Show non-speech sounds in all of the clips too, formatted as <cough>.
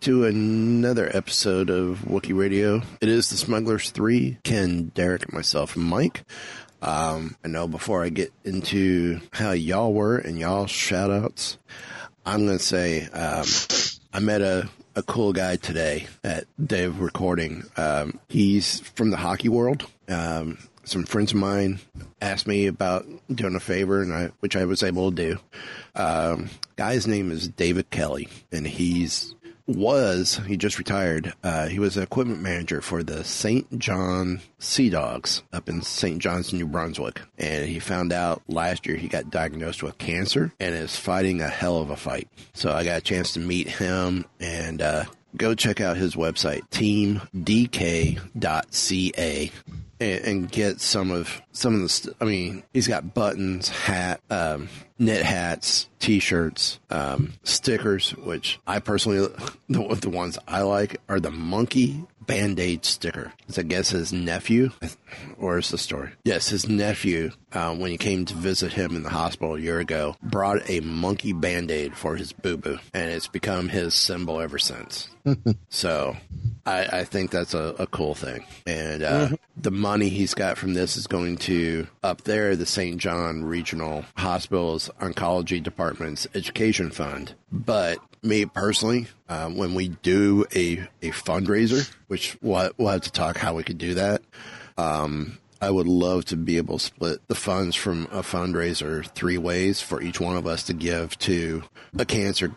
To another episode of Wookie Radio. It is the Smugglers 3, Ken, Derek, and myself, Mike. Um, I know before I get into how y'all were and y'all shout outs, I'm going to say um, I met a, a cool guy today at day of recording. Um, he's from the hockey world. Um, some friends of mine asked me about doing a favor, and I, which I was able to do. Um, guy's name is David Kelly, and he's was he just retired. Uh, he was an equipment manager for the St. John Sea Dogs up in St. John's, New Brunswick, and he found out last year he got diagnosed with cancer and is fighting a hell of a fight. So I got a chance to meet him and. Uh, Go check out his website, teamdk.ca and, and get some of some of the. St- I mean, he's got buttons, hat, um, knit hats, t-shirts, um, stickers. Which I personally, <laughs> the the ones I like are the monkey band-aid sticker. It's I guess his nephew, or is the story? Yes, his nephew. Um, when he came to visit him in the hospital a year ago, brought a monkey band-aid for his boo-boo, and it's become his symbol ever since. <laughs> So I, I think that's a, a cool thing. And uh, the money he's got from this is going to up there, the St. John Regional Hospital's Oncology Department's Education Fund. But me personally, uh, when we do a, a fundraiser, which we'll, we'll have to talk how we could do that. Um, I would love to be able to split the funds from a fundraiser three ways for each one of us to give to a cancer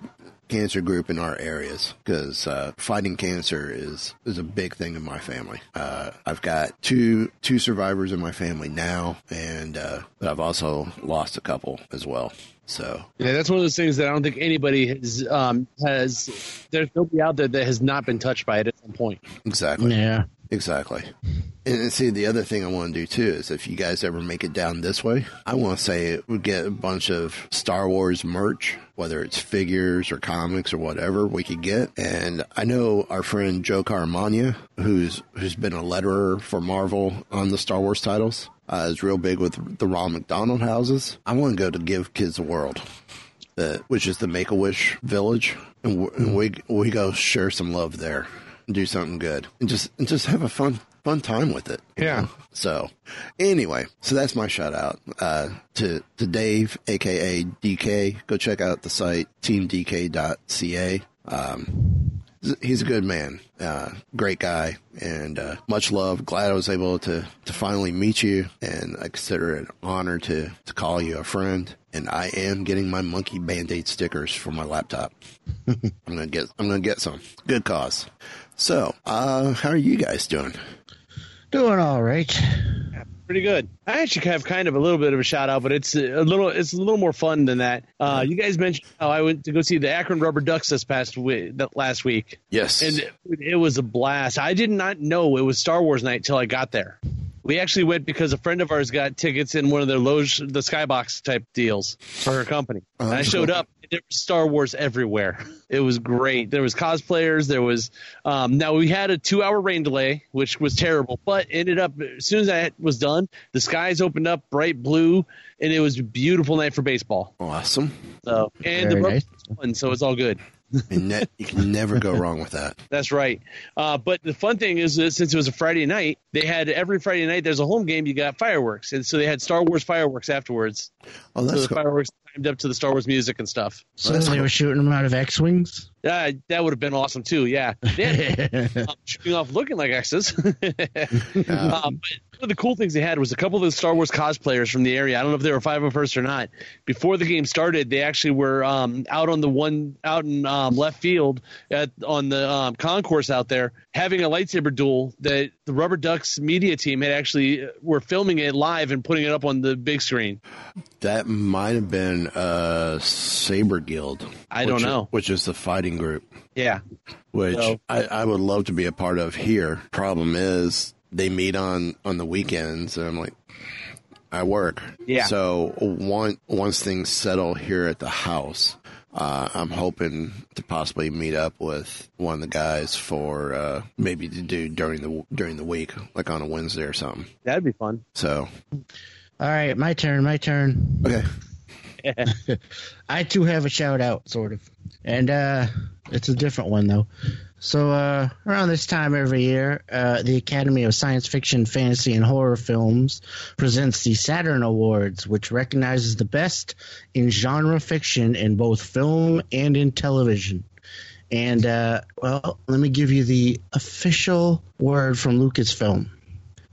cancer group in our areas because uh, fighting cancer is is a big thing in my family. Uh, I've got two two survivors in my family now, and uh, but I've also lost a couple as well. So Yeah, that's one of those things that I don't think anybody has um, has. There's nobody out there that has not been touched by it at some point. exactly, Yeah. Exactly. And, see, the other thing I want to do too is if you guys ever make it down this way, I want to say we get a bunch of Star Wars merch, whether it's figures or comics or whatever we could get. And I know our friend Joe Caramagna, who's who's been a letterer for Marvel on the Star Wars titles, uh, is real big with the Ronald McDonald houses. I want to go to Give Kids a World. Uh, which is the Make a Wish Village, and, and we we go share some love there, do something good, and just and just have a fun fun time with it. Yeah. know? So, anyway, so that's my shout out uh, to to Dave, aka DK. Go check out the site teamdk.ca. Um, he's a good man, uh, great guy, and uh, much love. Glad I was able to to finally meet you, and I consider it an honor to to call you a friend. And I am getting my monkey band-aid stickers for my laptop. <laughs> I'm gonna get I'm gonna get some. Good cause. So, uh, how are you guys doing? Doing all right. Pretty good. I actually have kind of a little bit of a shout out, but it's a little it's a little more fun than that. Uh, you guys mentioned how I went to go see the Akron Rubber Ducks this past week, last week, Yes. and it, it was a blast. I did not know it was Star Wars night till I got there. We actually went because a friend of ours got tickets in one of their loge, the skybox type deals for her company. Oh, and I showed cool. up. And There was Star Wars everywhere. It was great. There was cosplayers. There was. Um, now we had a two-hour rain delay, which was terrible, but ended up as soon as that was done, the skies opened up bright blue, and it was a beautiful night for baseball. awesome. So and the Very rubber nice. fun, so it's all good. And ne- <laughs> you can never go wrong with that. That's right. Uh, but the fun thing is that since it was a Friday night, they had every Friday night there's a home game. You got fireworks, and so they had Star Wars fireworks afterwards. Oh, So the cool. fireworks up to the Star Wars music and stuff. So they were shooting them out of X-wings. Yeah, that would have been awesome too. Yeah, had, <laughs> um, shooting off looking like X's. <laughs> um, but one of the cool things they had was a couple of the Star Wars cosplayers from the area. I don't know if they were five of first or not. Before the game started, they actually were um, out on the one out in um, left field at on the um, concourse out there having a lightsaber duel. That the Rubber Ducks media team had actually uh, were filming it live and putting it up on the big screen. That might have been uh, Saber Guild. I don't know. Which is the fighting group, Yeah, which So- I, I would love to be a part of here. Problem is, they meet on on the weekends, and I'm like, I work. Yeah. So one, once things settle here at the house, uh, I'm hoping to possibly meet up with one of the guys for uh, maybe to do during the during the week, like on a Wednesday or something. that'd be fun. So All right, my turn. My turn. okay, <laughs> I too have a shout out, sort of, and uh, it's a different one though. So uh, around this time every year, uh, the Academy of Science Fiction, Fantasy, and Horror Films presents the Saturn Awards, which recognizes the best in genre fiction in both film and in television. And uh, well, let me give you the official word from Lucasfilm.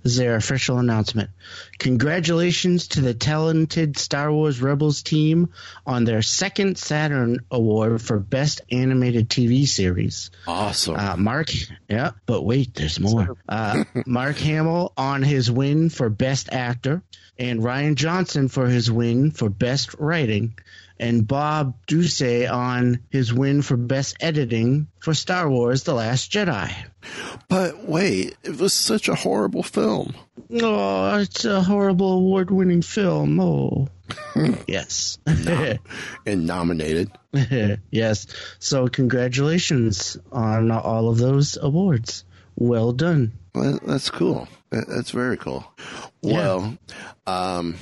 This is their official announcement. Congratulations to the talented Star Wars Rebels team on their second Saturn Award for Best Animated TV Series. awesome. Uh, Mark, yeah, but wait, there's more. Uh, <laughs> Mark Hamill on his win for Best Actor, and Rian Johnson for his win for Best Writing, and Bob Ducsay on his win for Best Editing for Star Wars: The Last Jedi. But wait, it was such a horrible film. Oh, it's a horrible award-winning film. Oh, <laughs> yes. And nominated. <laughs> yes. So congratulations on all of those awards. Well done. Well, that's cool. That's very cool. Well, um,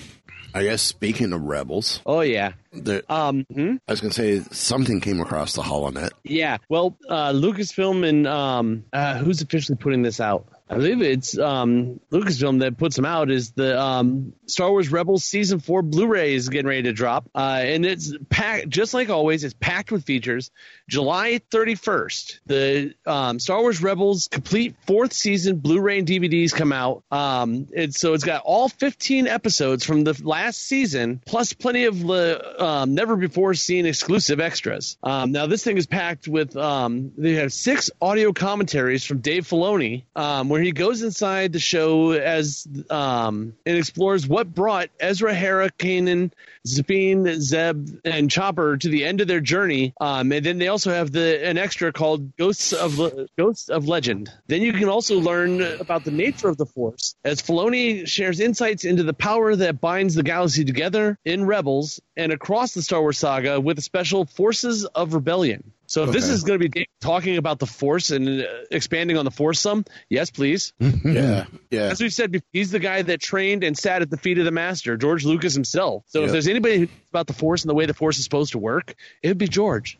I guess speaking of rebels, Oh yeah. there, Um. hmm? I was going to say something came across the holonet. Yeah. Well, uh, Lucasfilm and um, uh, who's officially putting this out? I believe it's um, Lucasfilm that puts them out. Is the um, Star Wars Rebels season four Blu-ray is getting ready to drop, uh, and it's packed just like always. It's packed with features. July thirty first, the um, Star Wars Rebels complete fourth season Blu-ray and DVDs come out. Um, it's so it's got all fifteen episodes from the last season, plus plenty of the um, never before seen exclusive extras. Um, now this thing is packed with um, they have six audio commentaries from Dave Filoni, um, where he goes inside the show as um, and explores what brought Ezra Hera, Kanan, Sabine, Zeb, and Chopper to the end of their journey. Um, and then they also have the an extra called Ghosts of Le- Ghosts of Legend. Then you can also learn about the nature of the Force as Filoni shares insights into the power that binds the galaxy together in Rebels and across the Star Wars saga with the special Forces of Rebellion. So if this is going to be talking about the Force and uh, expanding on the Force some, yes, please. <laughs> Yeah, yeah. As we've said, he's the guy that trained and sat at the feet of the master, George Lucas himself. So if there's anybody who knows about the Force and the way the Force is supposed to work, it would be George.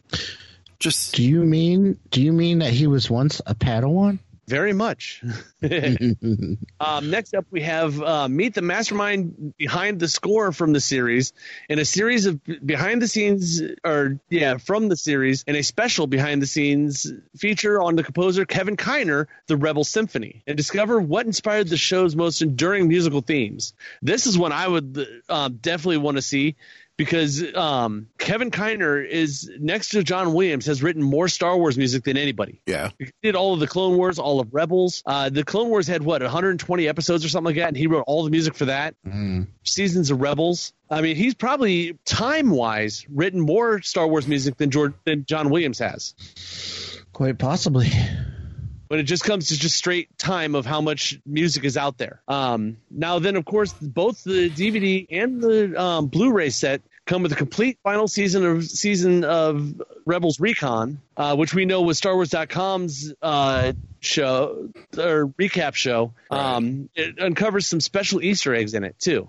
Just Do you mean do you mean that he was once a Padawan? Very much. <laughs> um, next up, we have uh, Meet the Mastermind behind the score from the series, in a series of behind the scenes, or yeah, from the series, and a special behind the scenes feature on the composer Kevin Kiner, The Rebel Symphony, and discover what inspired the show's most enduring musical themes. This is one I would um, definitely want to see because um, Kevin Kiner is next to John Williams has written more Star Wars music than anybody. yeah. He did all of the Clone Wars, all of Rebels. Uh, the Clone Wars had what 120 episodes or something like that, and he wrote all the music for that. Seasons of Rebels. I mean, he's probably time wise written more Star Wars music than George than John Williams has. Quite possibly. <laughs> When it just comes to just straight time of how much music is out there. Um, now, then, of course, both the DVD and the um, Blu-ray set come with a complete final season of season of Rebels Recon. Uh, which we know was Star Wars.com's uh, show or recap show. Um, it uncovers some special Easter eggs in it too.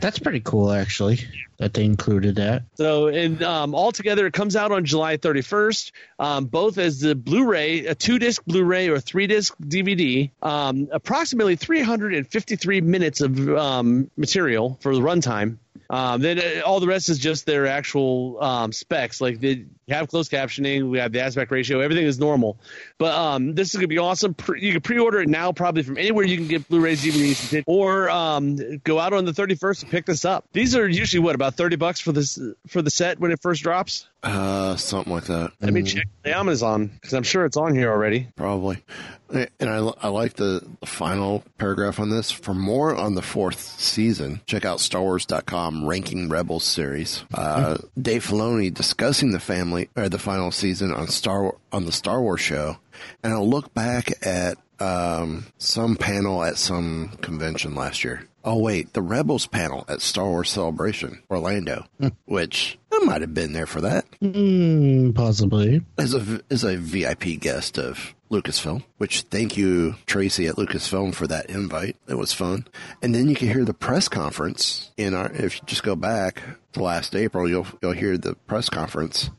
That's pretty cool, actually, that they included that. So, and um, altogether, it comes out on July 31st, um, both as the Blu-ray, a two-disc Blu-ray or three-disc DVD. Um, approximately 353 minutes of um, material for the runtime. Um, then uh, all the rest is just their actual um, specs. Like they have closed captioning, we have the aspect ratio, everything is normal. But um, this is gonna be awesome. Pre- you can pre-order it now, probably from anywhere you can get Blu-rays, DVDs, or um, go out on the 31st and pick this up. These are usually what about 30 bucks for this for the set when it first drops. Uh, something like that. Let me check the Amazon because I'm sure it's on here already. Probably. And I, I like the, final paragraph on this. For more on the fourth season, check out StarWars.com Ranking Rebels series. Uh, <laughs> Dave Filoni discussing the family or the final season on Star on the Star Wars show, and I'll look back at um, some panel at some convention last year. Oh wait, the Rebels panel at Star Wars Celebration Orlando, which I might have been there for that Mm, possibly. as a as a VIP guest of Lucasfilm. Which thank you Tracy at Lucasfilm for that invite. It was fun, and then you can hear the press conference in our. If you just go back to last April, you'll you'll hear the press conference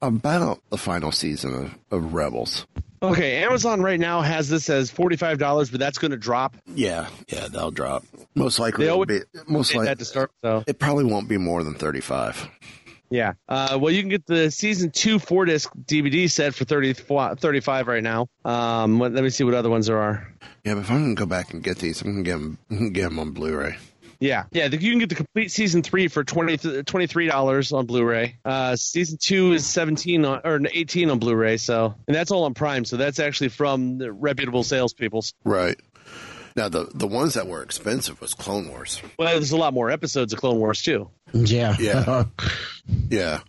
about the final season of, of Rebels. Okay, Amazon right now has this as forty-five dollars, but that's going to drop Yeah, yeah, that'll drop. Most likely, They it'll always- be most likely. the start. So It probably won't be more than thirty five. yeah, uh, well, you can get the season two four disc DVD set for 30, 35 right now. Um, what, let me see what other ones there are. Yeah, but if I'm gonna go back and get these, I'm gonna get them, <laughs> get them on Blu-ray. Yeah, yeah, the, you can get the complete season three for 20 dollars on Blu-ray. Uh, season two is seventeen on, or eighteen on Blu-ray. So, and that's all on Prime. So that's actually from the reputable salespeople. Right. Now the the ones that were expensive was Clone Wars. Well, there's a lot more episodes of Clone Wars too. Yeah. Yeah. <laughs> Yeah.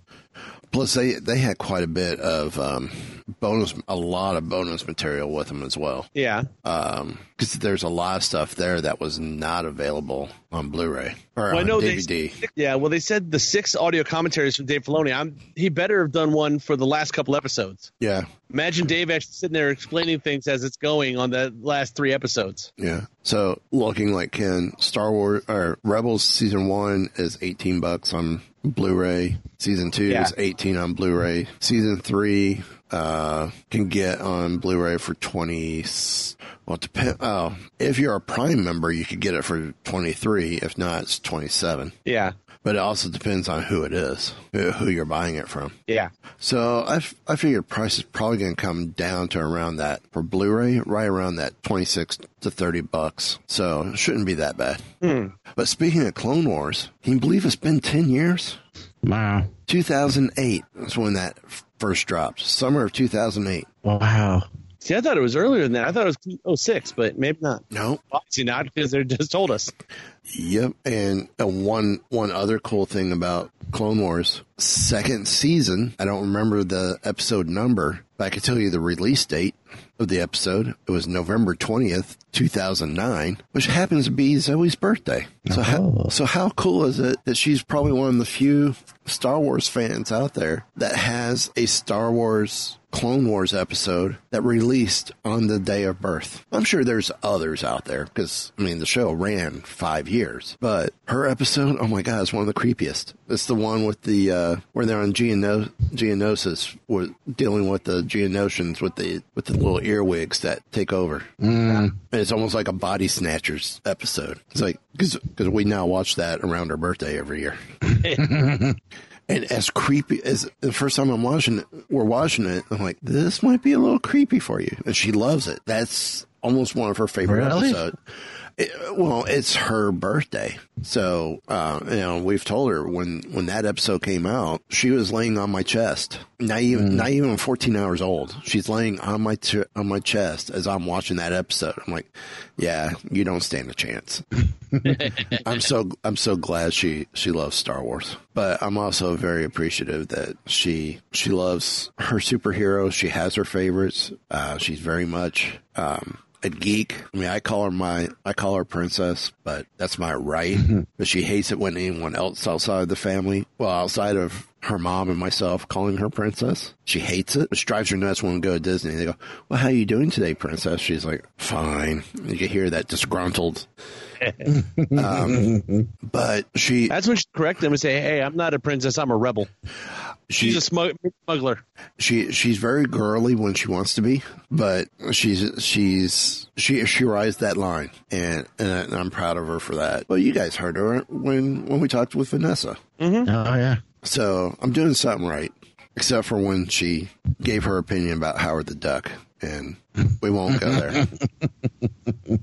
Plus they they had quite a bit of um, bonus, a lot of bonus material with them as well. Yeah, um, Because there's a lot of stuff there that was not available on Blu-ray or Well, I know DVD. They, yeah, well, they said the six audio commentaries from Dave Filoni. I'm, he better have done one for the last couple episodes. yeah. Imagine Dave actually sitting there explaining things as it's going on the last three episodes. Yeah. So looking like Ken, Star Wars or Rebels season one is eighteen bucks on Blu-ray. Season two Yeah. is eighteen on Blu-ray. Season three uh, can get on Blu-ray for twenty. Well, depend. Oh, if you're a Prime member, you could get it for twenty three. If not, it's twenty seven. Yeah, But it also depends on who it is, who who you're buying it from. yeah, So I, f- I figure price is probably going to come down to around that for Blu-ray, right around that 26 to 30 bucks. So it shouldn't be that bad. But speaking of Clone Wars, can you believe it's been 10 years? Wow. 2008 is when that f- first dropped. Summer of 2008. Wow. See, I thought it was earlier than that. I thought it was 06, but maybe not. No. Obviously not because they just told us. Yep. And uh, one one other cool thing about Clone Wars second season, I don't remember the episode number, but I can tell you the release date of the episode. It was November 20th, 2009, which happens to be Zoe's birthday. So how, so how cool is it that she's probably one of the few Star Wars fans out there that has a Star Wars Clone Wars episode that released on the day of birth. I'm sure there's others out there because, I mean, the show ran five years, but her episode, oh my God, it's one of the creepiest. It's the one with the, uh, where they're on Geono- Geonosis, with dealing with the Geonosians with the, with the little earwigs that take over. And it's almost like a body snatchers episode. It's like, because we now watch that around her birthday every year. <laughs> <laughs> And as creepy as the first time I'm watching it, we're watching it, I'm like, this might be a little creepy for you. And she loves it. That's almost one of her favorite Really? episodes. It, well, it's her birthday. So, uh, you know, we've told her when, when that episode came out, she was laying on my chest. Not even, not even 14 hours old. She's laying on my, ch- on my chest as I'm watching that episode. I'm like, yeah, you don't stand a chance. <laughs> I'm so I'm so glad she she loves Star Wars, but I'm also very appreciative that she she loves her superheroes. She has her favorites. Uh, she's very much um, a geek. I mean, I call her my, I call her princess, but that's my right. Mm-hmm. but she hates it when anyone else outside of the family, well, outside of her mom and myself calling her princess. She hates it, which drives her nuts when we go to Disney. They go, well, how are you doing today, princess? She's like, fine. You can hear that disgruntled. Um, but she, That's when she correct them and say, "Hey, I'm not a princess. I'm a rebel. She's she, a smug- smuggler." she she's very girly when she wants to be, but she's she's she she rides that line, and and I'm proud of her for that. Well, you guys heard her when when we talked with Vanessa, Oh yeah. so I'm doing something right, except for when she gave her opinion about Howard the Duck, and we won't go there. <laughs>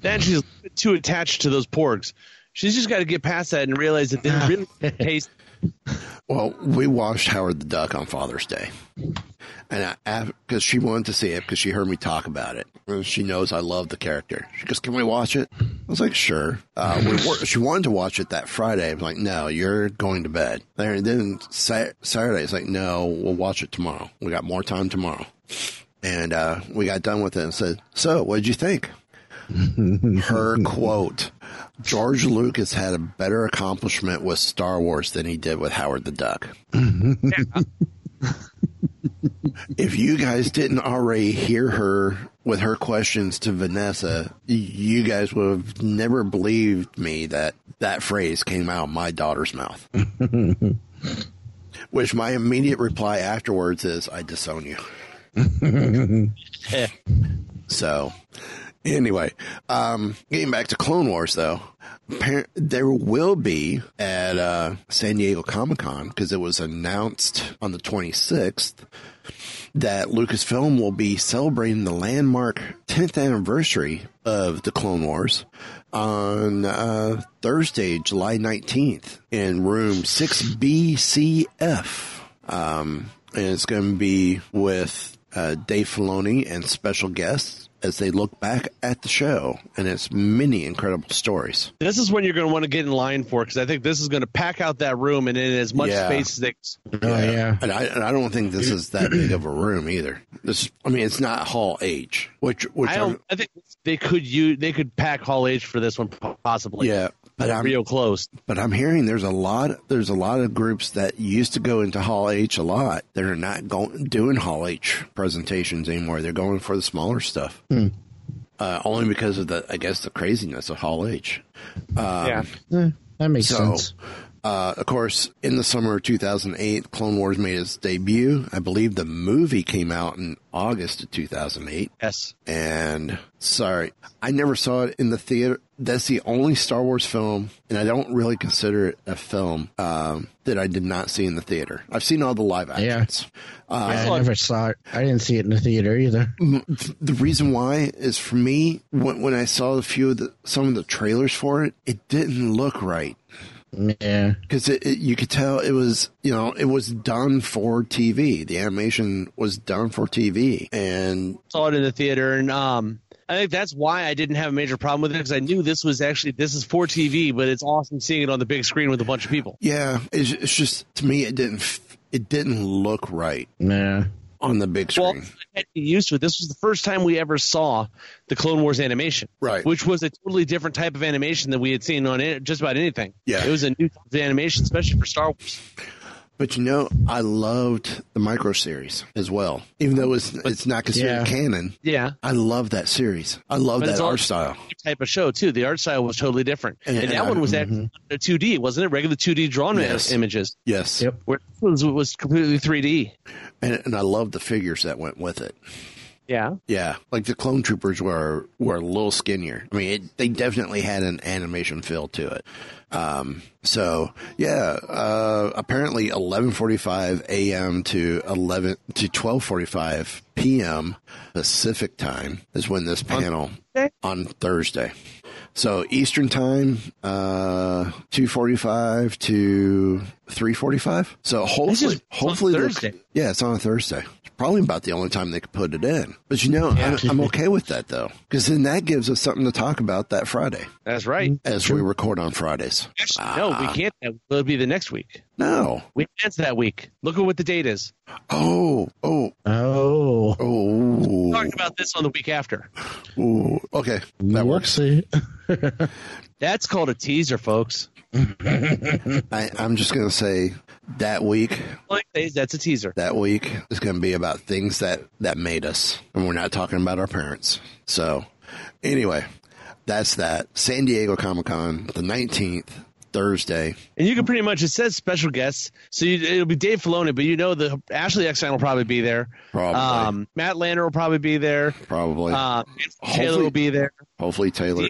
Then she's too attached to those porgs. She's just got to get past that and realize that they <laughs> really taste. Well, we watched Howard the Duck on Father's Day, and because she wanted to see it because she heard me talk about it. And She knows I love the character. She goes, "Can we watch it?" I was like, "Sure." Uh, we were, she wanted to watch it that Friday. I was like, "No, you're going to bed." And then Sa- Saturday, it's like, "No, we'll watch it tomorrow. We got more time tomorrow." And uh, we got done with it and said, "So, what did you think?" <laughs> Her quote: George Lucas had a better accomplishment with Star Wars than he did with Howard the Duck. if you guys didn't already hear her with her questions to Vanessa, you guys would have never believed me that that phrase came out of my daughter's mouth. <laughs> Which my immediate reply afterwards is, I disown you. <laughs> So, anyway, um, getting back to Clone Wars, though, there will be at uh, San Diego Comic Con because it was announced on the 26th that Lucasfilm will be celebrating the landmark 10th anniversary of the Clone Wars on uh, Thursday, July 19th, in room 6BCF. Um, and it's going to be with uh, Dave Filoni and special guests as they look back at the show and its many incredible stories. This is when you're going to want to get in line for because I think this is going to pack out that room and in as much Yeah. space as they. Oh yeah. And I, and I don't think this is that big of a room either. This, I mean, it's not Hall H, which, which I I'm, don't. I think they could use. They could pack Hall H for this one possibly. yeah, but I'm, real close. but I'm hearing there's a lot, there's a lot of groups that used to go into Hall H a lot that are not going, doing Hall H presentations anymore. They're going for the smaller stuff. Uh, only because of the, I guess, the craziness of Hall H. yeah. Eh, that makes So, sense. Uh, of course, in the summer of 2008, Clone Wars made its debut. I believe the movie came out in August of 2008. Yes. And sorry, I never saw it in the theater. That's the only Star Wars film, and I don't really consider it a film um, that I did not see in the theater. I've seen all the live Yeah. actions. Uh, Yeah, I never saw it. I didn't see it in the theater either. the reason why is for me when, when I saw a few of the some of the trailers for it, it didn't look right. Yeah. because it, it, you could tell it was you know it was done for TV. The animation was done for TV, and Saw it in the theater, and um, I think that's why I didn't have a major problem with it because I knew this was actually this is for TV, but it's awesome seeing it on the big screen with a bunch of people. yeah, it's, it's just to me it didn't it didn't look right Yeah. On the big Well, screen. I had to get used to it. This was the first time we ever saw the Clone Wars animation, Right. Which was a totally different type of animation than we had seen on it, just about anything. Yeah. it was a new type of animation, especially for Star Wars. But you know, I loved the micro series as well, even though it's it's not considered Yeah. canon. Yeah, I love that series. I love But that it's art style. type of show too. The art style was totally different, And- and, and that I- one was actually mm-hmm. 2D, wasn't it? Regular 2D drawn Yes. images. Yes, Yep. Where this was, was completely 3D. And and I love the figures that went with it. Yeah. Yeah, like the clone troopers were were a little skinnier. I mean, it, they definitely had an animation feel to it. Um, so yeah, uh, apparently 11:45 a.m. to 11 to 12:45 p.m. Pacific time is when this panel Thursday? on Thursday. So Eastern time, uh, 2:45 to 3:45. So hopefully, hopefully. Yeah, it's on a Thursday. It's probably about the only time they could put it in. But you know, I'm, I'm okay with that though, because then that gives us something to talk about that Friday That's right. as we record on Fridays. Actually, no, we ah. can't. It'll be the next week. No. We can't that week. Look at what the date is. Oh, oh, Oh, oh. Talk about this on the week after. Ooh. Okay, that works. whoopsie. <laughs> That's called a teaser, folks. <laughs> I, I'm just gonna say that week, that's a teaser. that week is gonna be about things that that made us, and we're not talking about our parents. So, anyway, that's that. San Diego Comic Con, the 19th, Thursday. And you can pretty much it says special guests, so you, it'll be Dave Filoni, but you know the Ashley Eckstein will probably be there. Probably. Um, Matt Lanter will probably be there. Probably. Uh, Taylor will be there. Hopefully, Taylor.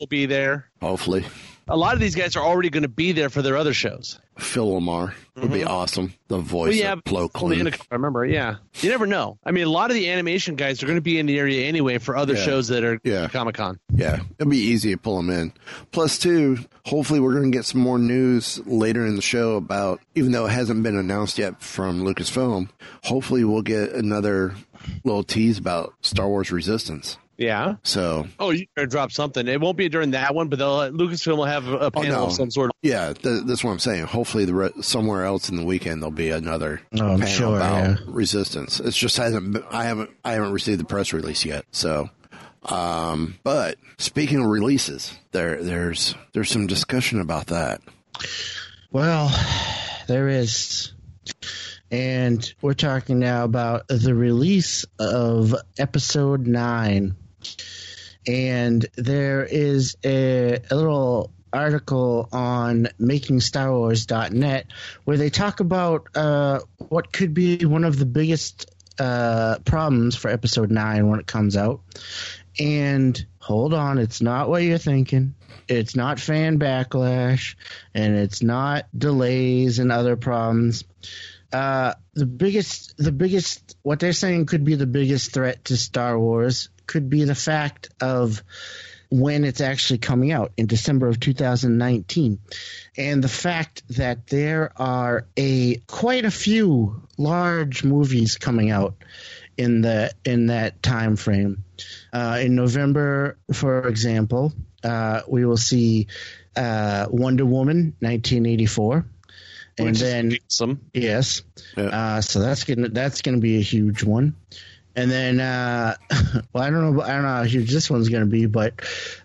Will be there. Hopefully, A lot of these guys are already going to be there for their other shows. Phil LaMarr would be mm-hmm. awesome. The voice Well, yeah, of Plo only in a- Koon. I remember. Yeah, you never know. I mean, a lot of the animation guys are going to be in the area anyway for other Yeah. shows that are Yeah. Comic Con. Yeah, it'll be easy to pull them in. Plus, two, hopefully, we're going to get some more news later in the show about, even though it hasn't been announced yet from Lucasfilm, hopefully, we'll get another little tease about Star Wars Resistance. Yeah. So, Oh, you better drop something. It won't be during that one, but they'll Lucasfilm will have a panel no. of some sort. yeah, th- that's what I'm saying. Hopefully, the re- somewhere else in the weekend there'll be another Oh, panel sure, about yeah. Resistance. It just hasn't. I haven't. I haven't received the press release yet. So, um, but speaking of releases, there there's there's some discussion about that. Well, there is. And we're talking now about the release of episode 9. And there is a, a little article on makingstarwars.net where they talk about uh, what could be one of the biggest uh, problems for episode 9 when it comes out. And hold on, it's not what you're thinking. It's not fan backlash, and it's not delays and other problems. Uh, the biggest, the biggest, what they're saying could be the biggest threat to Star Wars could be the fact of when it's actually coming out in December of 2019, and the fact that there are a quite a few large movies coming out in the in that time frame. Uh, in November, for example, uh, we will see uh, Wonder Woman, 1984, and which then some. yes, Yeah. uh, so that's gonna that's gonna be a huge one. And then, uh, <laughs> well, I don't know, I don't know how huge this one's going to be, but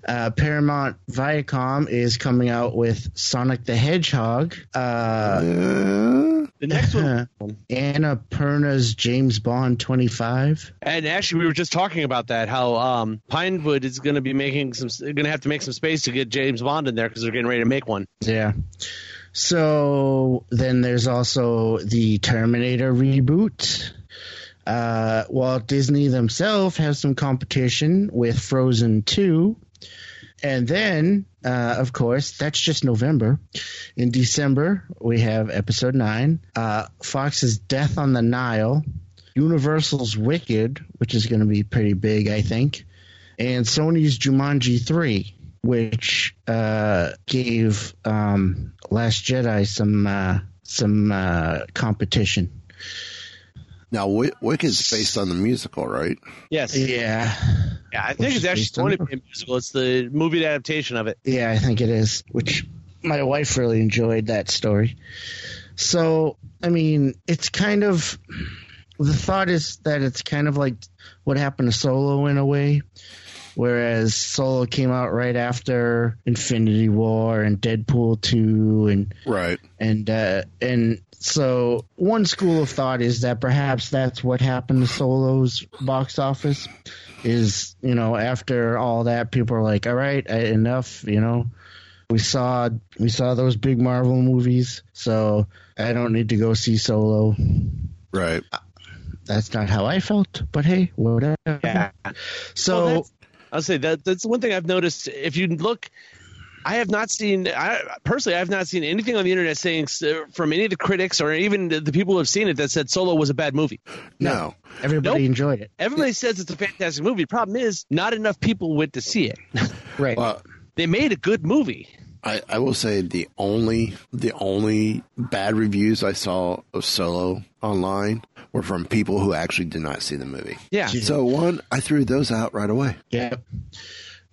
uh, Paramount Viacom is coming out with Sonic the Hedgehog, uh, The next one, <laughs> Annapurna's James Bond 25. and actually, we were just talking about that. How um, Pinewood is going to be making some, going to have to make some space to get James Bond in there because they're getting ready to make one. Yeah. So then there's also the Terminator reboot. Uh, Walt Disney themselves have some competition with Frozen 2. And then, uh, of course, that's just November. In December, we have episode 9, uh, Fox's Death on the Nile, Universal's Wicked, which is going to be pretty big, I think, and Sony's Jumanji 3 which uh, gave um, Last Jedi some uh, some uh, competition. Now, Wick- is based on the musical, right? Yes. Yeah, Yeah, I think is it's actually going to be a musical. It's the movie adaptation of it. yeah, I think it is. Which my wife really enjoyed that story. So I mean, it's kind of the thought is that it's kind of like what happened to Solo in a way. Whereas Solo came out right after Infinity War and Deadpool 2 and Right. and uh, and so one school of thought is that perhaps that's what happened to Solo's box office. Is you know after all that, people are like, all right, enough. You know, we saw we saw those big Marvel movies, so I don't need to go see Solo. Right. That's not how I felt, but hey, whatever. Yeah. So Well, that's- I'll say that that's one thing I've noticed. If you look, I have not seen. I personally, I have not seen anything on the internet saying from any of the critics or even the, the people who have seen it that said Solo was a bad movie. No. everybody Nope. enjoyed it, Everybody says it's a fantastic movie. Problem is, not enough people went to see it. <laughs> right? Well, they made a good movie. I, I will say the only the only bad reviews I saw of Solo online were from people who actually did not see the movie. Yeah. So one, I threw those out right away. Yeah.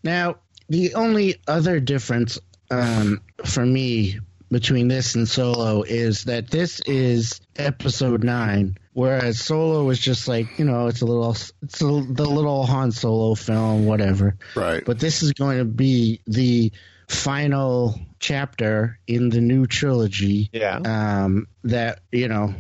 Now, the only other difference um, for me between this and Solo is that this is episode nine, whereas Solo was just like you know it's a little it's a, the little Han Solo film, whatever. Right. But this is going to be the final chapter in the new trilogy Yeah. um, that you know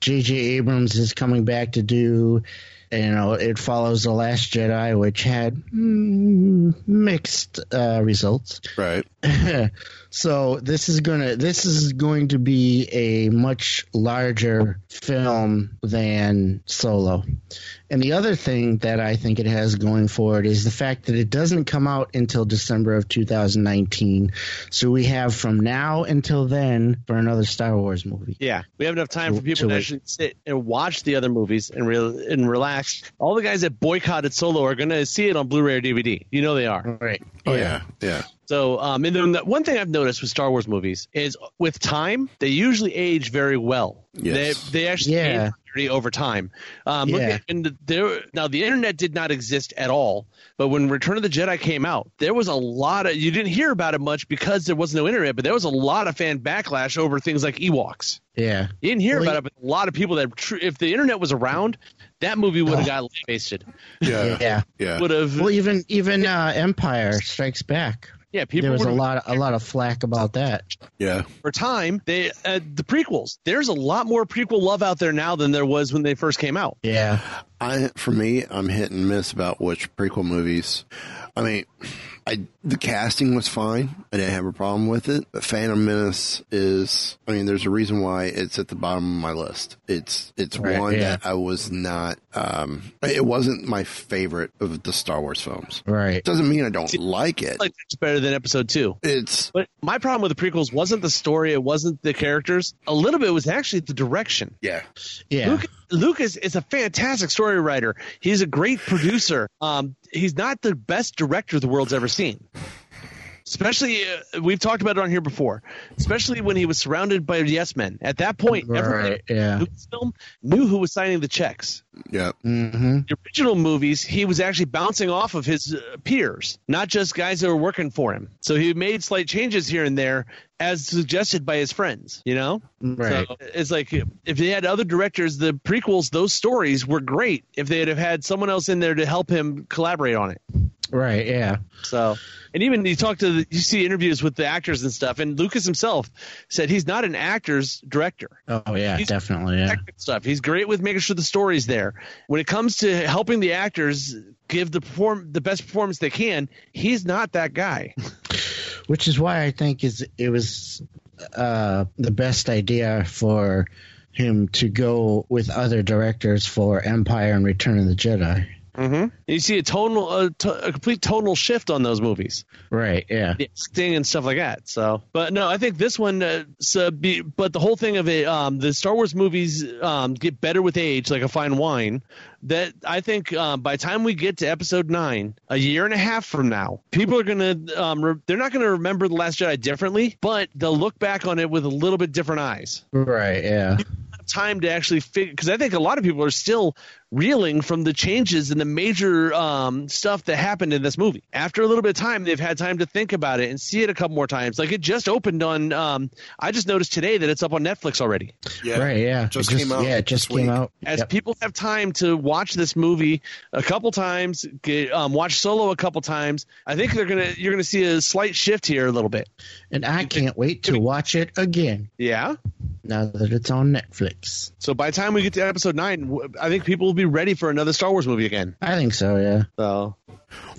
J.J. Abrams is coming back to do. You know, it follows the Last Jedi, which had mm, mixed uh, results. Right. <laughs> so this is gonna this is going to be a much larger film than Solo. And the other thing that I think it has going for it is the fact that it doesn't come out until December of 2019. So we have from now until then for another Star Wars movie. Yeah, we have enough time for people to to actually sit and watch the other movies and re- and relax. All the guys that boycotted Solo are going to see it on Blu-ray or DVD. You know they are. Right. Oh yeah. Yeah. So, um, and then the one thing I've noticed with Star Wars movies is with time they usually age very well. Yes. They they actually Yeah. age pretty over time. Um, Yeah. at, and there now the internet did not exist at all, but when Return of the Jedi came out, there was a lot of you didn't hear about it much because there was no internet, but there was a lot of fan backlash over things like Ewoks. Yeah. You didn't hear Well, about it, but a lot of people that tr- if the internet was around, that movie would have got wasted. Yeah. Yeah. Yeah. Would have Well, even even uh, Empire Strikes Back. Yeah. People there was a lot of, a lot of flack about that. Yeah. for time, they uh, the prequels. There's a lot more prequel love out there now than there was when they first came out. Yeah. I for me, I'm hit and miss about which prequel movies. I mean, I the casting was fine. I didn't have a problem with it. But Phantom Menace is. I mean, there's a reason why it's at the bottom of my list. It's it's Right, one yeah. that I was not. Um, it wasn't my favorite of the Star Wars films. Right. It Doesn't mean I don't like it. Like it's better than Episode Two. It's But my problem with the prequels wasn't the story. It wasn't the characters. A little bit was actually the direction. yeah. Yeah. Lucas, Lucas is a fantastic story writer. He's a great producer. Um, he's not the best director the world's ever seen. Especially, uh, we've talked about it on here before. Especially when he was surrounded by yes men. At that point, everyone Right. Yeah. Lucasfilm knew who was signing the checks. Yeah. Mm-hmm. the original movies, he was actually bouncing off of his uh, peers, not just guys that were working for him. So he made slight changes here and there, as suggested by his friends. You know, Right. So it's like if they had other directors, the prequels, those stories were great. If they'd have had someone else in there to help him collaborate on it. Right. Yeah. So, and even you talk to the, you see interviews with the actors and stuff, and Lucas himself said he's not an actor's director. Oh yeah. He's- Definitely. Yeah. stuff. He's great with making sure the story's there. When it comes to helping the actors give the perform the best performance they can, he's not that guy. <laughs> Which is why I think is it was uh, the best idea for him to go with other directors for Empire and Return of the Jedi. Mm-hmm. You see a tonal, a, to, a complete tonal shift on those movies, Right. Yeah. the acting and stuff like that. So, but no, I think this one, uh, so be, but the whole thing of it, um, the Star Wars movies um, get better with age, like a fine wine. That I think um, by the time we get to Episode Nine, a year and a half from now, people are gonna, um, re- they're not gonna remember the Last Jedi differently, but they'll look back on it with a little bit different eyes. Right. Yeah. Time to actually figure because I think a lot of people are still reeling from the changes and the major um, stuff that happened in this movie. After a little bit of time, they've had time to think about it and see it a couple more times. Like it just opened on. Um, I just noticed today that it's up on Netflix already. Yeah. Right. Yeah. Just It came out Yeah. It just came week. out. As Yep. people have time to watch this movie a couple times, get, um, watch Solo a couple times, I think they're gonna you're gonna see a slight shift here a little bit. And I can't wait to watch it again Yeah. now that it's on Netflix. So by the time we get to episode nine, I think people will be ready for another Star Wars movie again. I think so. Yeah. So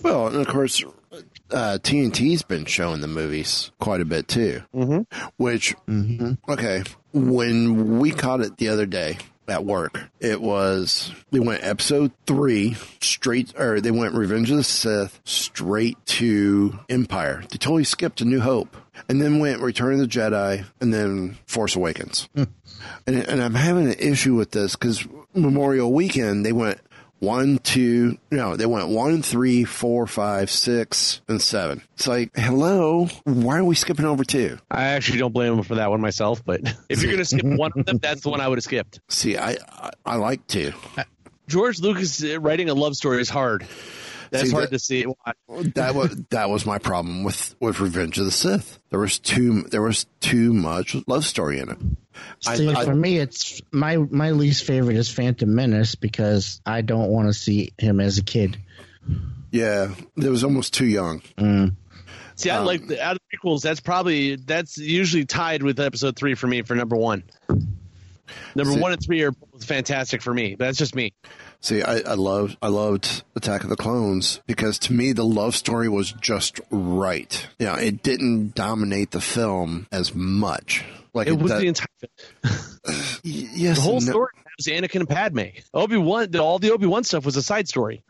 Well, and of course, uh, TNT's been showing the movies quite a bit too. Mm-hmm. Which, okay, when we caught it the other day at work, it was they went episode three straight, or they went Revenge of the Sith straight to Empire. They totally skipped A New Hope, and then went Return of the Jedi, and then Force Awakens. and, and I'm having an issue with this because Memorial Weekend they went one, two, no, they went one, three, four, five, six, and seven. It's like, hello, why are we skipping over two? I actually don't blame them for that one myself, but <laughs> if you're going to skip one of them, that's the one I would have skipped. See, I, I, I like two. George Lucas uh, writing a love story is hard. That's See, hard that- to see. That was that was my problem with with Revenge of the Sith. There was too there was too much love story in it. I- See, I- for me, it's my my least favorite is Phantom Menace because I don't want to see him as a kid. yeah, it was almost too young. Mm. See, I um, like the out of prequels. That's probably that's usually tied with episode three for me for number one. Number See- one and three are both fantastic for me. But that's just me. See, I, I loved I loved Attack of the Clones because to me the love story was just right. You know, it didn't dominate the film as much. Like It was that- the entire <sighs> yes, the whole no- story was Anakin and Padme. Obi Wan, all the Obi Wan stuff was a side story.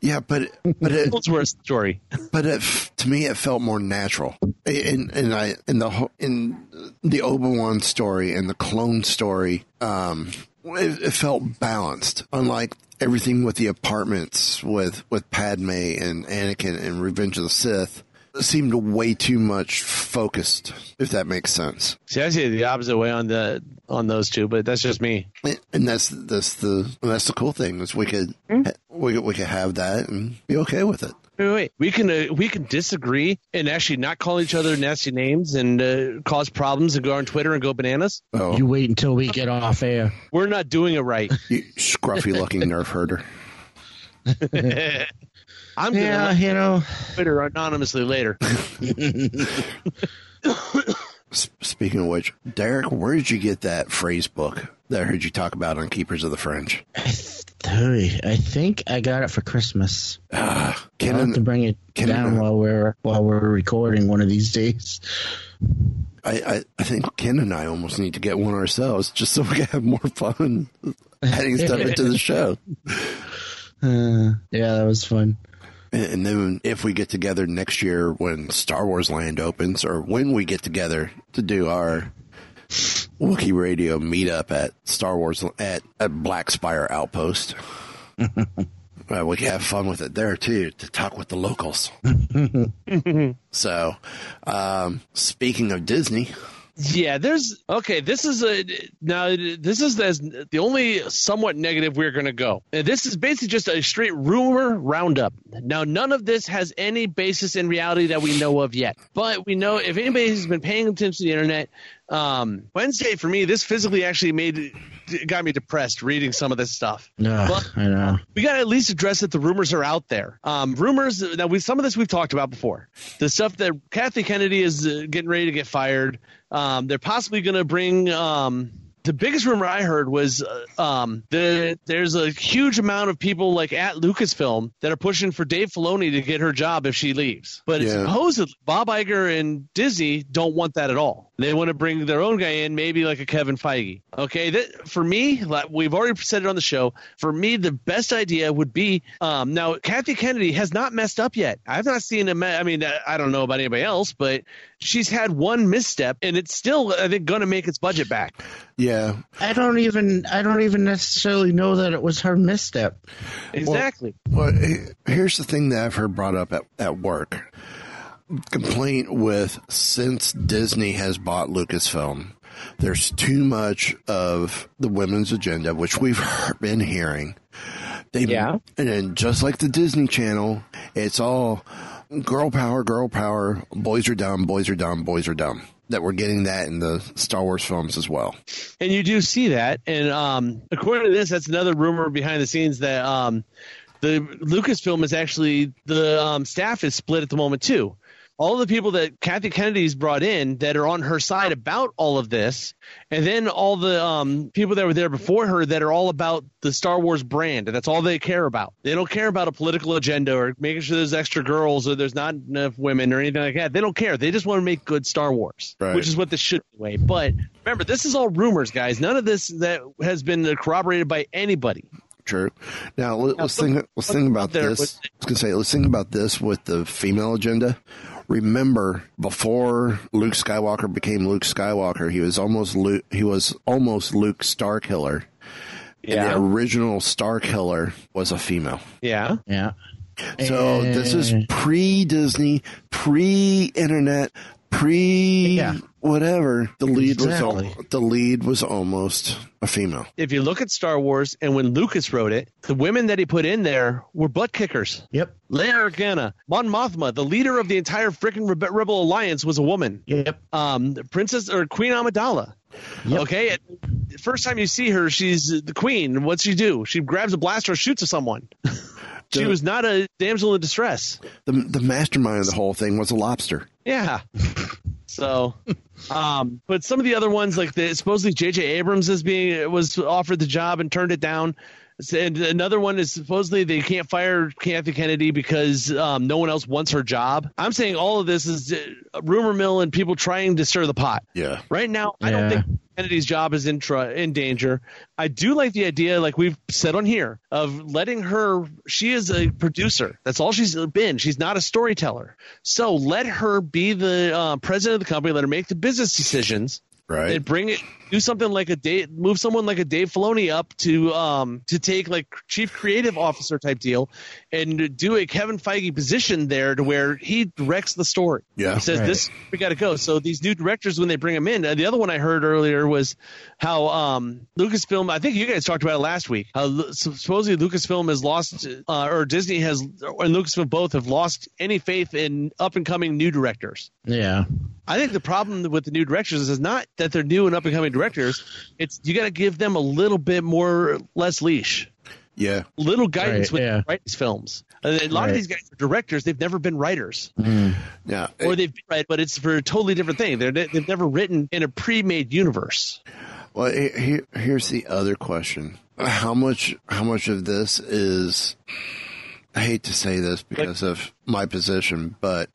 Yeah, but but it, <laughs> were a story. but it, to me it felt more natural in in I in the whole- in the Obi Wan story and the clone story. Um, it, it felt balanced, unlike everything with the apartments with with Padme and Anakin and Revenge of the Sith. It seemed way too much focused, if that makes sense. See, I see it the opposite way on the on those two, but that's just me. And that's that's the that's the cool thing is we could we could, we could have that and be okay with it. Wait, wait. We can uh, we can disagree and actually not call each other nasty names and uh, cause problems and go on Twitter and go bananas. Oh, You wait until we get off air. We're not doing it right. you scruffy looking <laughs> nerf herder. <laughs> I'm Yeah, gonna you know, Twitter anonymously later. <laughs> <laughs> Speaking of which, Derek, where did you get that phrase book that I heard you talk about on Keepers of the Fringe? I, I think I got it for Christmas. Ah, I'll Ken have to bring it Ken down and- while we're while we're recording one of these days. I, I, I think Ken and I almost need to get one ourselves just so we can have more fun <laughs> adding stuff into the show. Uh, yeah, that was fun. And, then if we get together next year when Star Wars Land opens, or when we get together to do our Wookie Radio meetup at Star Wars at, at Black Spire Outpost. <laughs> Well, we can have fun with it there too to talk with the locals. <laughs> so, um, speaking of Disney, Yeah, there's okay. This is a now. This is as the only somewhat negative we're going to go. This is basically just a straight rumor roundup. Now, none of this has any basis in reality that we know of yet. But we know if anybody's been paying attention to the internet, um, Wednesday for me, this physically actually made got me depressed reading some of this stuff. No, But- I know. we got to at least address that the rumors are out there. Um, rumors now we some of this we've talked about before. The stuff that Kathy Kennedy is uh, getting ready to get fired. Um, they're possibly going to bring. Um, the biggest rumor I heard was uh, um, the, there's a huge amount of people like at Lucasfilm that are pushing for Dave Filoni to get her job if she leaves. But Yeah. supposedly Bob Iger and Disney don't want that at all. They want to bring their own guy in, maybe like a Kevin Feige. Okay, that, for me, like we've already said it on the show. For me, the best idea would be um, now. Kathy Kennedy has not messed up yet. I've not seen a. Me- I mean, I I don't know about anybody else, but she's had one misstep, and it's still, I think, going to make its budget back. yeah, I don't even I don't even necessarily know that it was her misstep. Exactly. Well, he- here's the thing that I've heard brought up at, at work. Complaint with since Disney has bought Lucasfilm, there's too much of the women's agenda, which we've been hearing. They, Yeah. And then just like the Disney Channel, it's all girl power, girl power, boys are dumb, boys are dumb, boys are dumb. That we're getting that in the Star Wars films as well. And you do see that. And um, according to this, that's another rumor behind the scenes that um, the Lucasfilm is actually the um, staff is split at the moment too. All the people that Kathy Kennedy's brought in that are on her side about all of this, and then all the um, people that were there before her that are all about the Star Wars brand, and that's all they care about. They don't care about a political agenda or making sure there's extra girls or there's not enough women or anything like that. They don't care. They just want to make good Star Wars, Right. which is what this should be. But remember, this is all rumors, guys. None of this that has been corroborated by anybody. True. Now let, us look- think. Let's think about this. I was gonna say, let's think about this with the female agenda. Remember, before Luke Skywalker became Luke Skywalker, he was almost Luke. He was almost Luke Starkiller. and Yeah. the original Star Killer was a female. Yeah. Yeah. So this is pre Disney, pre internet, pre Yeah. Whatever. The lead Exactly. was al- the lead was almost a female. If you look at Star Wars and when Lucas wrote it, the women that he put in there were butt kickers. Yep. Leia Organa, Mon Mothma, the leader of the entire freaking Rebe- Rebel Alliance, was a woman. Yep. Um, Princess or Queen Amidala. Yep. Okay, and the first time you see her, she's the queen. What's she do? She grabs a blaster, shoots at someone. <laughs> she The- was not a damsel in distress. The the mastermind of the whole thing was a lobster. Yeah. <laughs> So, um, but some of the other ones, like the supposedly J.J. Abrams is being was offered the job and turned it down. And another one is supposedly they can't fire Kathy Kennedy because um, no one else wants her job. I'm saying all of this is uh, rumor mill and people trying to stir the pot. Yeah. Right now, I don't think Kennedy's job is in tr- in danger. I do like the idea, like we've said on here, of letting her. She is a producer. That's all she's been. She's not a storyteller. So let her be the uh, president of the company. Let her make the business decisions. Right. And bring it, do something like a Dave, move someone like a Dave Filoni up to um to take like chief creative officer type deal, and do a Kevin Feige position there to where he directs the story. Yeah. He says Right. this we got to go. So these new directors, when they bring them in, uh, the other one I heard earlier was how um, Lucasfilm. I think you guys talked about it last week. How supposedly Lucasfilm has lost, uh, or Disney has, and Lucasfilm both have lost any faith in up and coming new directors. Yeah. I think the problem with the new directors is not that they're new and up and coming directors. It's you got to give them a little bit more less leash, Yeah. little guidance Right, with yeah. write these films. A lot of these guys are directors; they've never been writers mm-hmm. Yeah. or they've been right, but it's for a totally different thing. They're, they've never written in a pre-made universe. Well, here, here's the other question: How much? How much of this is? I hate to say this because of my position, but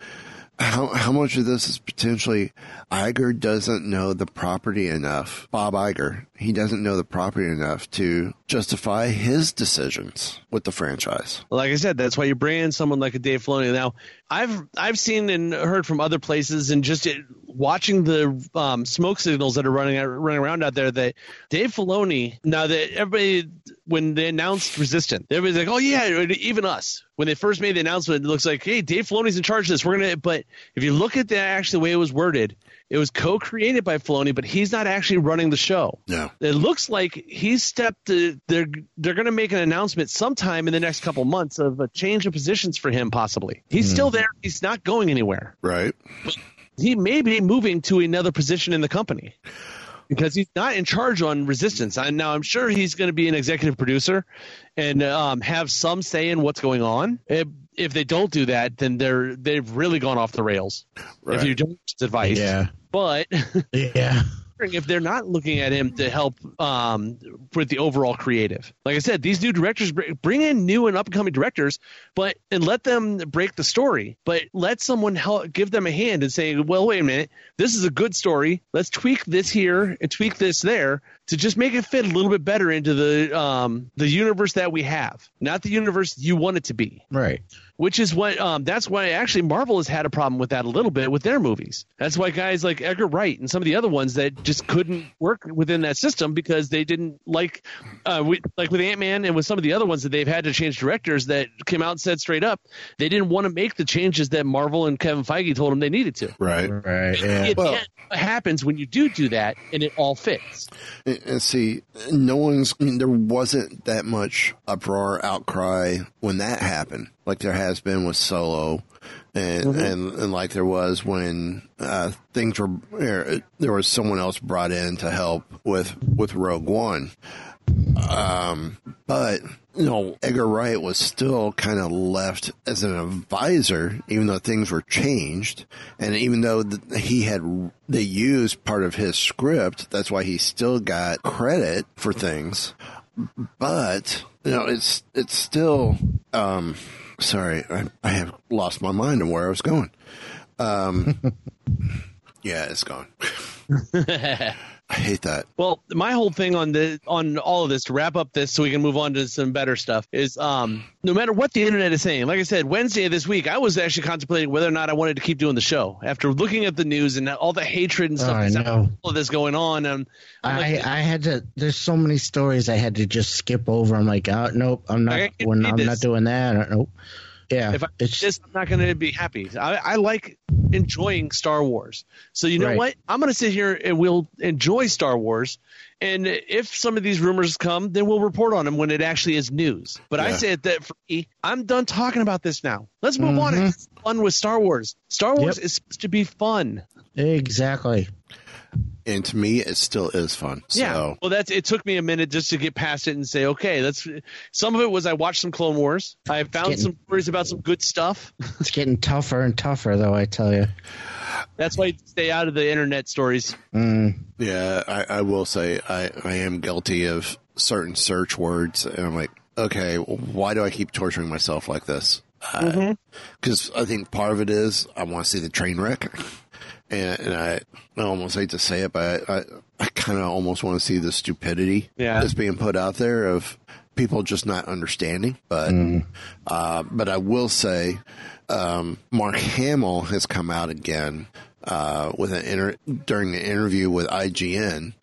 how how much of this is potentially Iger doesn't know the property enough? Bob Iger, he doesn't know the property enough to justify his decisions with the franchise. Like I said, that's why you bring in someone like a Dave Filoni. Now, I've I've seen and heard from other places, and just it, watching the um, smoke signals that are running running around out there, that Dave Filoni. Now that everybody, when they announced Resistance, everybody's like, "Oh yeah," even us. When they first made the announcement, it looks like, "Hey, Dave Filoni's in charge of this. We're gonna." But if you look at the actually the way it was worded, it was co-created by Filoni, but he's not actually running the show. No. It looks like he stepped. To, they're they're going to make an announcement sometime in the next couple months of a change of positions for him. Possibly, he's still hmm. there. He's not going anywhere. Right. He may be moving to another position in the company because he's not in charge on Resistance. I, now I'm sure he's going to be an executive producer and um, have some say in what's going on. If, if they don't do that, then they're they've really gone off the rails. Right. If you don't advice, Yeah. but. <laughs> Yeah. Wondering if they're not looking at him to help um, with the overall creative. Like I said, these new directors bring in new and upcoming directors, but and let them break the story. But let someone help give them a hand and say, "Well, wait a minute, this is a good story. Let's tweak this here and tweak this there to just make it fit a little bit better into the um, the universe that we have, not the universe you want it to be." Right. which is what um, that's why actually Marvel has had a problem with that a little bit with their movies. That's why guys like Edgar Wright and some of the other ones that just couldn't work within that system because they didn't like, uh, we, like with Ant Man and with some of the other ones that they've had to change directors that came out and said straight up they didn't want to make the changes that Marvel and Kevin Feige told them they needed to. Right. Right. Yeah. It Well- what happens when you do do that and it all fits. And and see, no one's, I mean, there wasn't that much uproar, outcry when that happened, like there has been with Solo. And, and, and like there was when, uh, things were, er, there was someone else brought in to help with, with Rogue One. Um, but, you know, Edgar Wright was still kind of left as an advisor, even though things were changed. And even though th- he had, they used part of his script, that's why he still got credit for things. But, you know, it's, it's still, um, sorry, I, I have lost my mind on where I was going. Um, <laughs> yeah, it's gone. <laughs> I hate that. Well, my whole thing on the on all of this to wrap up this, so we can move on to some better stuff, is um, no matter what the internet is saying. Like I said, Wednesday of this week, I was actually contemplating whether or not I wanted to keep doing the show after looking at the news and all the hatred and stuff. Oh, I that's- know. All of this going on, and I'm I, like, I had to. There's so many stories I had to just skip over. I'm like, oh, nope, I'm not. When, I'm this. not doing that. Nope. Yeah, if I it's this, I'm not going to be happy. I, I like enjoying Star Wars. So you know Right. what? I'm going to sit here and we'll enjoy Star Wars. And if some of these rumors come, then we'll report on them when it actually is news. But I Yeah. say that for me, I'm done talking about this now. Let's move on and mm-hmm. have fun with Star Wars. Star Wars Yep. is supposed to be fun. exactly. And to me, it still is fun. Yeah. So Well, that's it. Took me a minute just to get past it and say, okay, that's some of it was I watched some Clone Wars. I found Getting- some stories about some good stuff. <laughs> It's getting tougher and tougher, though. I tell you. That's why you stay out of the internet stories. Mm, yeah, I, I will say I, I am guilty of certain search words, and I'm like, okay, why do I keep torturing myself like this? Because I think part of it is I want to see the train wreck, and, and I, I almost hate to say it, but I, I, I kind of almost want to see the stupidity Yeah. that's being put out there of people just not understanding. But uh, but I will say, um, Mark Hamill has come out again uh, with an inter- during the interview with IGN.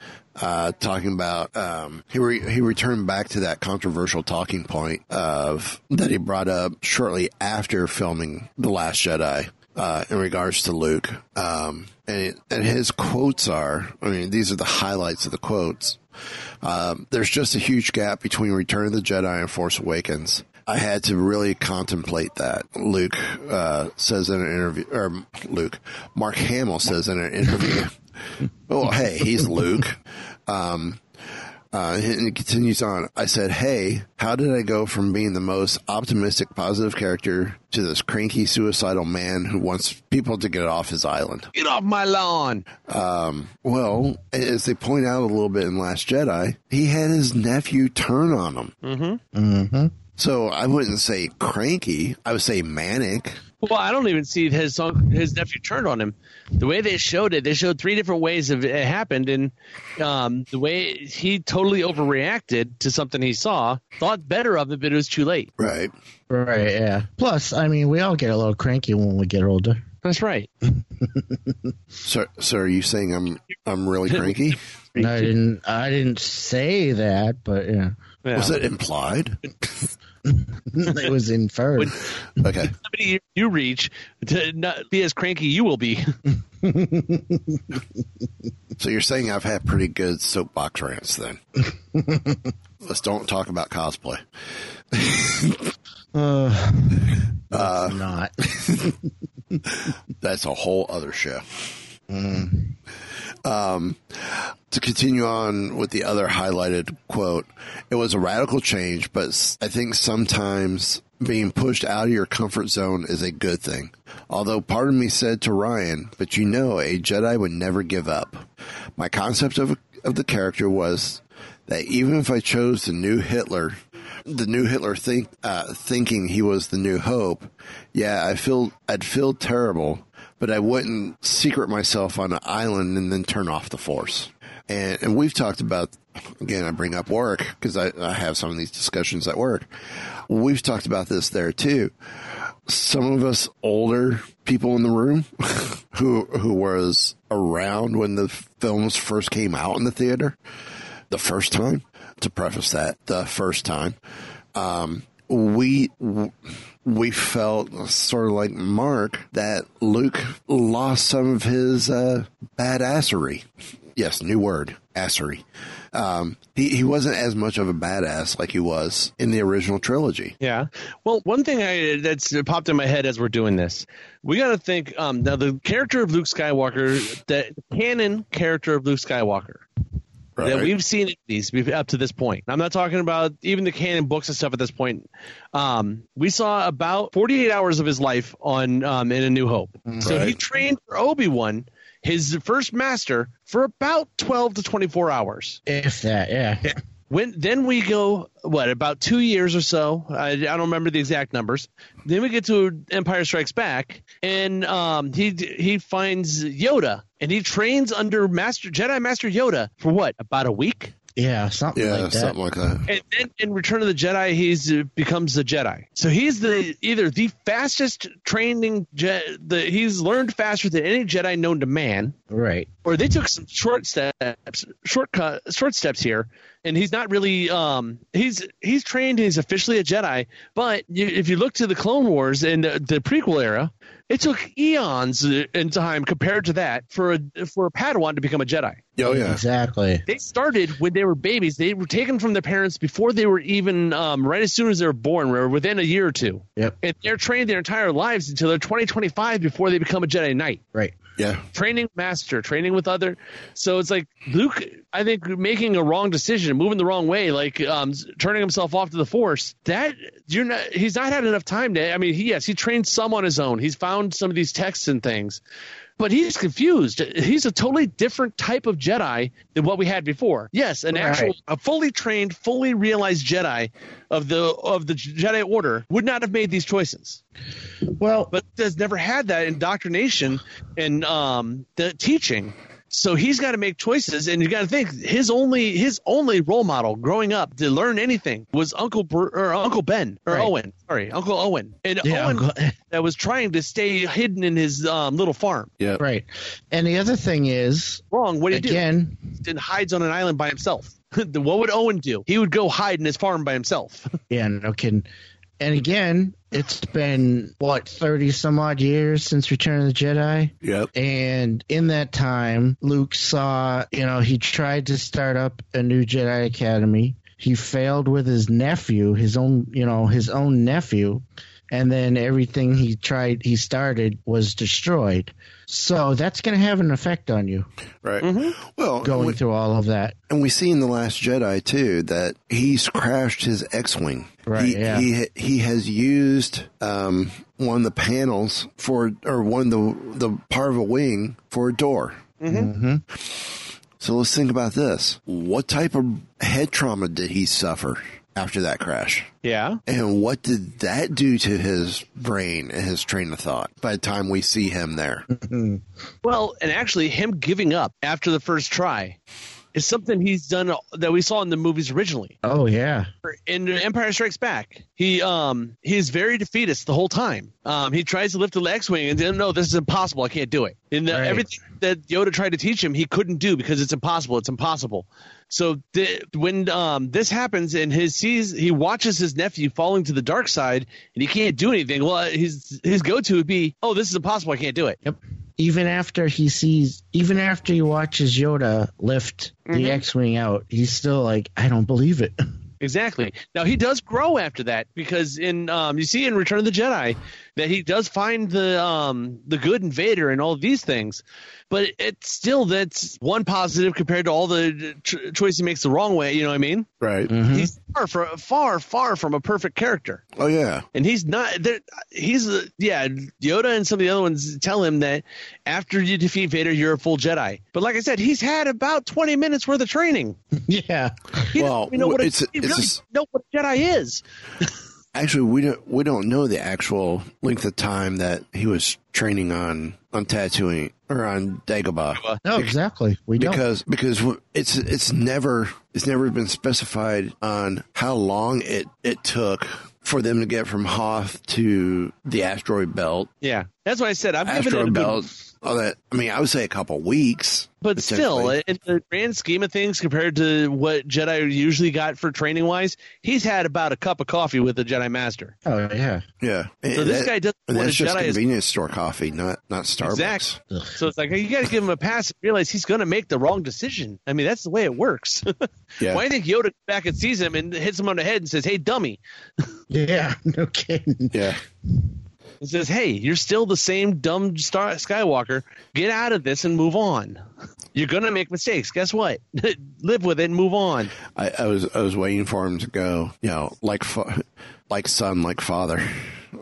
Uh, talking about um, he re- he returned back to that controversial talking point of that he brought up shortly after filming the Last Jedi uh, in regards to Luke, um, and and his quotes are I mean these are the highlights of the quotes. Um, there's just a huge gap between Return of the Jedi and Force Awakens. I had to really contemplate that. Luke uh, says in an interview, or Luke, Mark Hamill says in an interview, <laughs> "Oh, hey, he's Luke." Um, uh, and it continues on. I said, "Hey, how did I go from being the most optimistic, positive character to this cranky, suicidal man who wants people to get off his island?" Get off my lawn. Well, as they point out a little bit in Last Jedi, he had his nephew turn on him. Mm-hmm. Mm-hmm. So I wouldn't say cranky. I would say manic. Well, I don't even see his son, his nephew turned on him. The way they showed it, they showed three different ways of it happened, and um, the way he totally overreacted to something he saw, thought better of it, but it was too late. Right. right. Yeah. Plus, I mean, we all get a little cranky when we get older. That's right. <laughs> So, so are you saying I'm I'm really cranky? I didn't. I didn't say that, but yeah, Yeah. Was it implied? <laughs> <laughs> it was inferred. Okay. <laughs> Somebody you reach to not be as cranky you will be. So you're saying I've had pretty good soapbox rants then. <laughs> Let's don't talk about cosplay. Uh, Uh, not. That's a whole other show. Um, to continue on with the other highlighted quote, it was a radical change, but I think sometimes being pushed out of your comfort zone is a good thing. Although part of me said to Rian, but you know, a Jedi would never give up. My concept of, of the character was that even if I chose the new Hitler, the new Hitler think, uh, thinking he was the new hope, yeah, I feel, I'd feel terrible, but I wouldn't secret myself on an island and then turn off the force. And, and we've talked about, again, I bring up work because I, I have some of these discussions at work. We've talked about this there too. Some of us older people in the room <laughs> who, who was around when the films first came out in the theater, the first time, to preface that, the first time, um, we we felt sort of like Mark that Luke lost some of his uh, badassery. Yes, new word, assery. Um, he he wasn't as much of a badass like he was in the original trilogy. Yeah. Well, one thing I that's popped in my head as we're doing this, we got to think. Um, now the character of Luke Skywalker, the canon character of Luke Skywalker that we've seen in these up to this point. I'm not talking about even the canon books and stuff at this point. Um, we saw about 48 hours of his life on um, in A New Hope. So he trained for Obi Wan, his first master, for about 12 to 24 hours. if that, yeah. When then we go what about two years or so? I, I don't remember the exact numbers. Then we get to Empire Strikes Back, and um, he he finds Yoda, and he trains under Master Jedi Master Yoda for what about a week? Yeah, something Yeah, like that. something like that. And then in Return of the Jedi, he's uh, becomes the Jedi. So he's the either the fastest training. Je- the he's learned faster than any Jedi known to man, Right. or they took some short steps, shortcut, short steps here, and he's not really. Um, he's he's trained. He's officially a Jedi, but you, if you look to the Clone Wars and the, the prequel era, it took eons uh, in time compared to that for a for a Padawan to become a Jedi. Oh yeah, Exactly. They started when they were babies. They were taken from their parents before they were even um, right as soon as they were born, or within a year or two. Yep. And they're trained their entire lives until they're 20, 25 before they become a Jedi Knight Right. yeah. training master, training with other. So it's like Luke, I think, making a wrong decision, moving the wrong way, like um, turning himself off to the Force. That you're not. He's not had enough time to. I mean, he, yes, he trained some on his own. He's found some of these texts and things. But he's confused. He's a totally different type of Jedi than what we had before. Yes, an Right. actual, a fully trained, fully realized Jedi of the of the Jedi Order would not have made these choices Well, but has never had that indoctrination and um, the teaching. So he's got to make choices, and you got to think his only his only role model growing up to learn anything was Uncle Br- or Uncle Ben or Right. Owen. Sorry, Uncle Owen, and yeah, Owen Uncle- <laughs> that was trying to stay hidden in his um, little farm. Yeah. right. And the other thing is, Wrong. What did he again, do? And hides on an island by himself. <laughs> what would Owen do? He would go hide in his farm by himself. <laughs> yeah, no kidding. And again, it's been what thirty some odd years since Return of the Jedi. Yep. And in that time, Luke saw, you know, he tried to start up a new Jedi Academy. He failed with his nephew, his own, you know, his own nephew. And then everything he tried, he started was destroyed. So that's going to have an effect on you Right. Mm-hmm. Well, going we- through all of that. and we see in the Last Jedi too that he's crashed his X-wing. Right, He, yeah. he he has used um, one of the panels for, or one of the the part of a wing for a door. Mm-hmm. So let's think about this. What type of head trauma did he suffer after that crash? Yeah. And what did that do to his brain and his train of thought by the time we see him there? Mm-hmm. Well, and actually, him giving up after the first try is something he's done that we saw in the movies originally. Oh, yeah. In Empire Strikes Back, he um he's very defeatist the whole time. Um, he tries to lift the X-wing and then no, this is impossible. I can't do it. And the, Right. everything that Yoda tried to teach him, he couldn't do because it's impossible. It's impossible. So the, when um, this happens and his sees he watches his nephew falling to the dark side and he can't do anything. Well, his his go to would be, oh, this is impossible. I can't do it. Yep. Even after he sees, even after he watches Yoda lift the X-wing out, he's still like, I don't believe it. <laughs> Exactly. Now he does grow after that because in um, you see in Return of the Jedi that he does find the um, the good in Vader and all of these things, but it's still that's one positive compared to all the ch- choice he makes the wrong way. You know what I mean? Right. Mm-hmm. He's far, far, far, far from a perfect character, Oh yeah. and he's not. there- He's uh, yeah. Yoda and some of the other ones tell him that after you defeat Vader, you're a full Jedi. But like I said, he's had about twenty minutes worth of training. <laughs> yeah. He Well, doesn't know what a- it's a- he it's really s- doesn't know what a Jedi is. <laughs> Actually, we don't we don't know the actual length of time that he was training on on Tatooine or on Dagobah. No, exactly. We don't. because because it's it's never it's never been specified on how long it it took for them to get from Hoth to the asteroid belt. Yeah, that's why I said I'm giving it a Asteroid good, belt. All that. I mean, I would say a couple weeks. but still, potentially. in the grand scheme of things, compared to what Jedi usually got for training wise, he's had about a cup of coffee with the Jedi Master. oh, yeah. yeah. So this guy doesn't And that's a just Jedi is. convenience store coffee, not not Starbucks. Exactly. So it's like you got to give him a pass and realize he's going to make the wrong decision. I mean, that's the way it works. <laughs> Yeah. Why do you think Yoda comes back and sees him and hits him on the head and says, "Hey, dummy," Yeah. <laughs> No kidding. Yeah. And says, "Hey, you're still the same dumb Star Skywalker. Get out of this and move on. You're going to make mistakes. Guess what? <laughs> Live with it and move on." I, I was I was waiting for him to go, you know, like fa- like son, like father,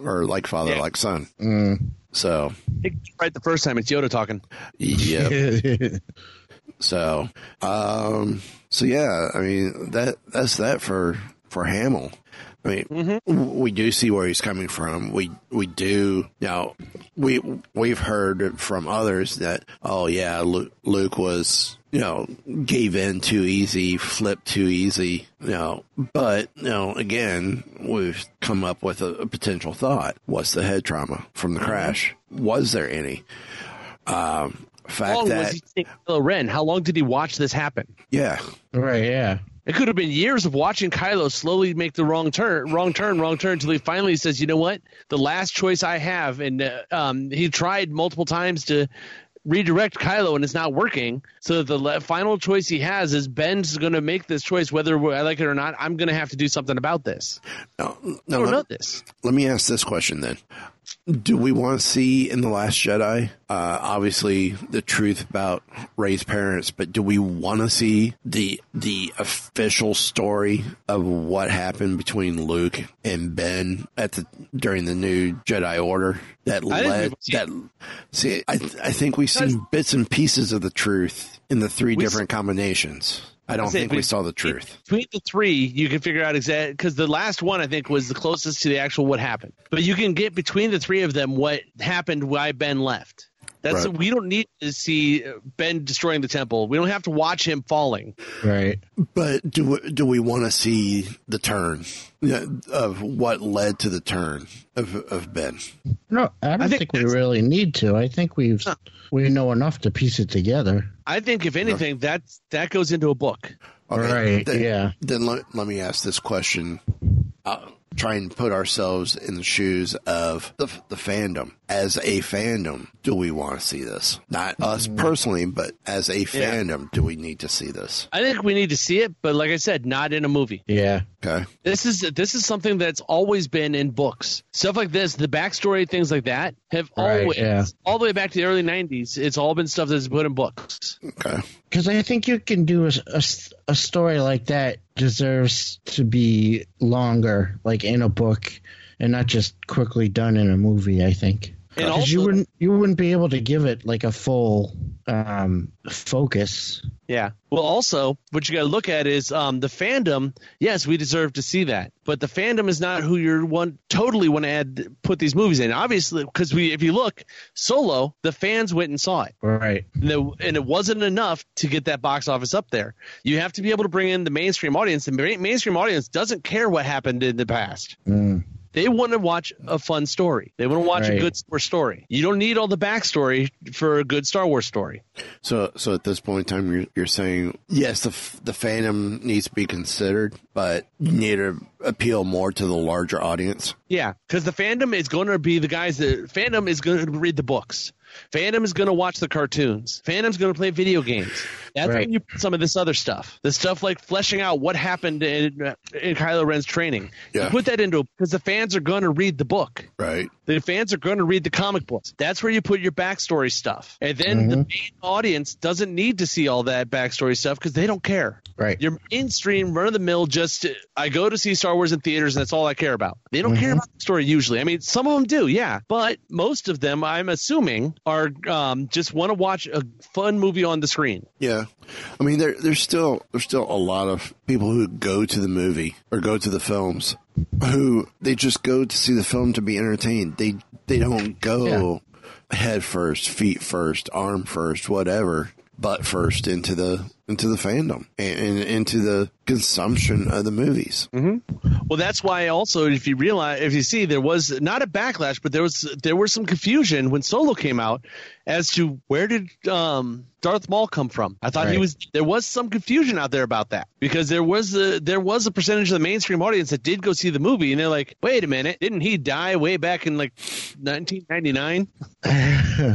or like father, Yeah. like son. Mm. So, Right the first time, it's Yoda talking. yeah. <laughs> So, um, so yeah, I mean that that's that for for Hamill. I mean, Mm-hmm. we do see where he's coming from. We we do now. We we've heard from others that oh yeah, Luke, Luke was you know gave in too easy, flipped too easy. You know, but you know again, we've come up with a, a potential thought. What's the head trauma from Mm-hmm. the crash? Was there any? Um, How fact long that was he Ren? How long did he watch this happen? yeah, Right, yeah. It could have been years of watching Kylo slowly make the wrong turn, wrong turn, wrong turn, until he finally says, "You know what? The last choice I have." And uh, um, he tried multiple times to redirect Kylo, and it's not working. So the le- final choice he has is Ben's going to make this choice, whether I like it or not. I'm going to have to do something about this. no, no. Let, this. let me ask this question then: Do we want to see in the Last Jedi, uh, obviously the truth about Rey's parents, but do we want to see the the official story of what happened between Luke and Ben at the during the new Jedi Order that led that? See, I I think we've seen bits and pieces of the truth in the three We different combinations. I don't say think we we- saw the truth. Between the three, you can figure out exactly because the last one I think was the closest to the actual what happened. But you can get between the three of them what happened why Ben left. That's Right. we don't need to see Ben destroying the temple. We don't have to watch him falling. Right. But do we, do we want to see the turn of what led to the turn of of Ben? No, I don't think think, we really need to. I think we've we know enough to piece it together. I think if anything, that that goes into a book. Right, Then, yeah. Then let, let me ask this question. Uh, try and put ourselves in the shoes of the, the fandom. As a fandom, do we want to see this? Not us mm-hmm. personally, but as a Yeah. fandom, do we need to see this? I think we need to see it, but like I said, not in a movie. Yeah. Okay. This is this is something that's always been in books. Stuff like this, the backstory, things like that, have Right, always, yeah. all the way back to the early '90s. It's all been stuff that's put in books. Okay. Because I think you can do a, a, a story like that deserves to be longer, like in a book, and not just quickly done in a movie. I think And because you wouldn't you wouldn't be able to give it like a full um, focus. Yeah. Well, also, what you got to look at is um, the fandom. Yes, we deserve to see that, but the fandom is not who you're one totally want to add put these movies in. Obviously, because we, if you look, Solo, the fans went and saw it. Right. And, the, and it wasn't enough to get that box office up there. You have to be able to bring in the mainstream audience. The ma- mainstream audience doesn't care what happened in the past. Mm. They want to watch a fun story. They want to watch a good Star Wars story. You don't need all the backstory for a good Star Wars story. So, so at this point in time, you're, you're saying yes, the f- the fandom needs to be considered, but you need to appeal more to the larger audience. Yeah, because the fandom is going to be the guys that fandom is going to read the books. Fandom is going to watch the cartoons. Fandom's going to play video games. That's Right. when you put some of this other stuff. The stuff like fleshing out what happened in, in Kylo Ren's training. Yeah. You put that into because the fans are going to read the book. Right. The fans are going to read the comic books. That's where you put your backstory stuff. And then the mm-hmm. main audience doesn't need to see all that backstory stuff because they don't care. Right. Your mainstream, run of the mill, just I go to see Star Wars in theaters and that's all I care about. They don't care mm-hmm. about the story usually. I mean, some of them do, yeah, but most of them, I'm assuming, are um, just want to watch a fun movie on the screen. Yeah, I mean there there's still there's still a lot of people who go to the movie or go to the films who they just go to see the film to be entertained. They they don't go head first, feet first, arm first, whatever, butt first into the into the fandom and, and into the consumption of the movies. Well, that's why also if you realize if you see there was not a backlash, but there was there was some confusion when Solo came out as to where did um, Darth Maul come from. I thought he was there was some confusion out there about that because there was a there was a percentage of the mainstream audience that did go see the movie and they're like, wait a minute, didn't he die way back in like 1999?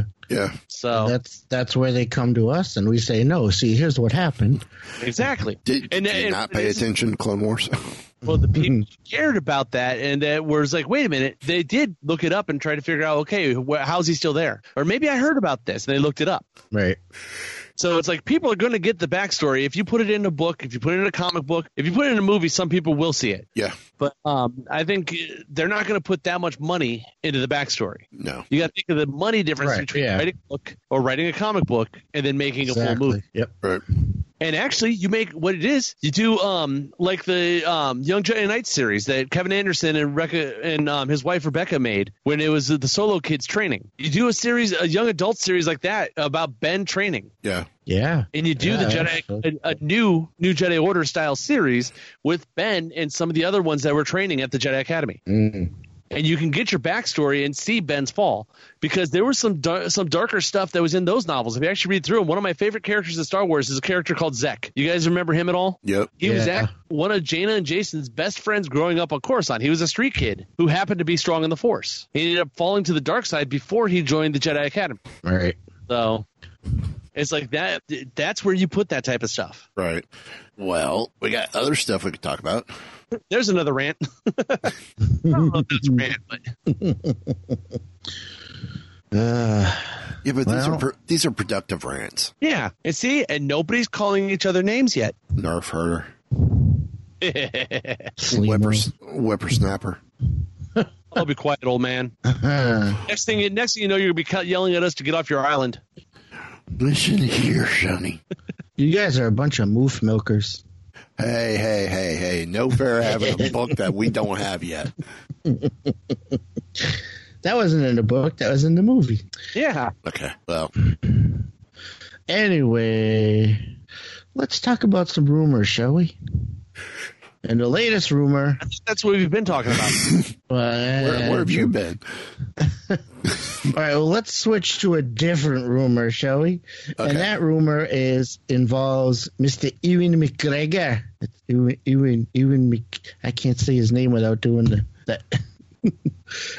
<laughs> Yeah, So That's that's where they come to us, and we say, "No, see, here's what happened." exactly. did, And- did and- not pay this is- attention to Clone Wars? <laughs> Well, the people mm-hmm. cared about that, and that was like, wait a minute. They did look it up and try to figure out, okay, wh- how's he still there? Or maybe I heard about this, and they looked it up. Right. So it's like people are going to get the backstory. If you put it in a book, if you put it in a comic book, if you put it in a movie, some people will see it. Yeah. But um, I think uh, they're not going to put that much money into the backstory. No. You got to think of the money difference Right, between yeah. writing a book or writing a comic book and then making a full movie. Yep. Right. And actually, you make what it is. You do um like the um Young Jedi Knight series that Kevin Anderson and Rebecca and um, his wife Rebecca made when it was the Solo Kids training. You do a series, a young adult series like that about Ben training, Yeah. Yeah. and you do Yeah, the Jedi a, a new new Jedi Order style series with Ben and some of the other ones that were training at the Jedi Academy Mm. And you can get your backstory and see Ben's fall because there was some dar- some darker stuff that was in those novels. If you actually read through them, one of my favorite characters in Star Wars is a character called Zekk. You guys remember him at all? Yep. He was Yeah. act- one of Jaina and Jacen's best friends growing up on Coruscant. He was a street kid who happened to be strong in the Force. He ended up falling to the dark side before he joined the Jedi Academy. Right. So it's like that. That's where you put that type of stuff. Right. Well, we got other stuff we could talk about. There's another rant. <laughs> I don't know if that's a rant, but <laughs> Uh, Yeah, but these are pro- these are productive rants. yeah. And see, and nobody's calling each other names yet. Nerf herder, <laughs> Sleemo. whippers, whippersnapper. I'll be quiet, old man. Next thing, next thing you know, you're gonna be yelling at us to get off your island. Listen here, Sonny. you guys are a bunch of moof milkers. Hey, hey, hey, hey! No fair having a <laughs> book that we don't have yet. That wasn't in the book. That was in the movie. Yeah. Okay. Well, Anyway, let's talk about some rumors, shall we? And the latest rumor. I think that's what we've been talking about. <laughs> where, where have you been? <laughs> All right, well, let's switch to a different rumor, shall we? Okay. And that rumor is involves Mr. Ewan McGregor. It's Ewan, Ewan, Ewan Mc, I can't say his name without doing the, that. <laughs>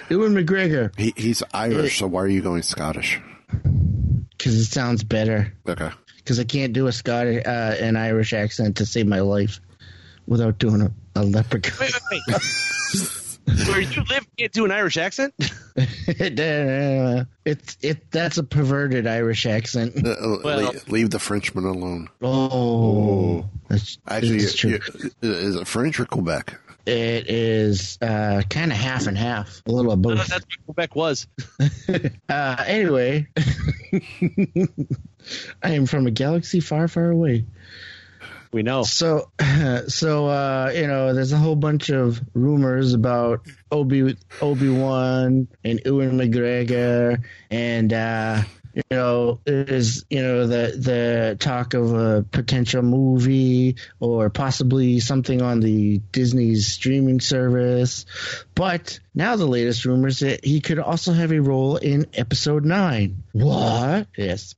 Ewan McGregor, He, he's Irish, so why are you going Scottish? because it sounds better. Okay. Because I can't do a Scottish, uh, an Irish accent to save my life without doing a, a leprechaun. wait, wait, wait. <laughs> Where you live, you can't do an Irish accent. <laughs> it's it. That's a perverted Irish accent. Uh, uh, Well- leave, leave the Frenchman alone. Oh, that's Actually, it's true. is it French or Quebec? It is uh, kind of half and half, a little of both. That's what Quebec was. <laughs> Uh, anyway, I am from a galaxy far, far away. We know. So, <clears throat> so uh, you know, there's a whole bunch of rumors about Obi Obi Wan and Ewan McGregor, and uh, you know, is you know the the talk of a potential movie or possibly something on the Disney's streaming service. But now the latest rumors that he could also have a role in Episode Nine. What? Yes.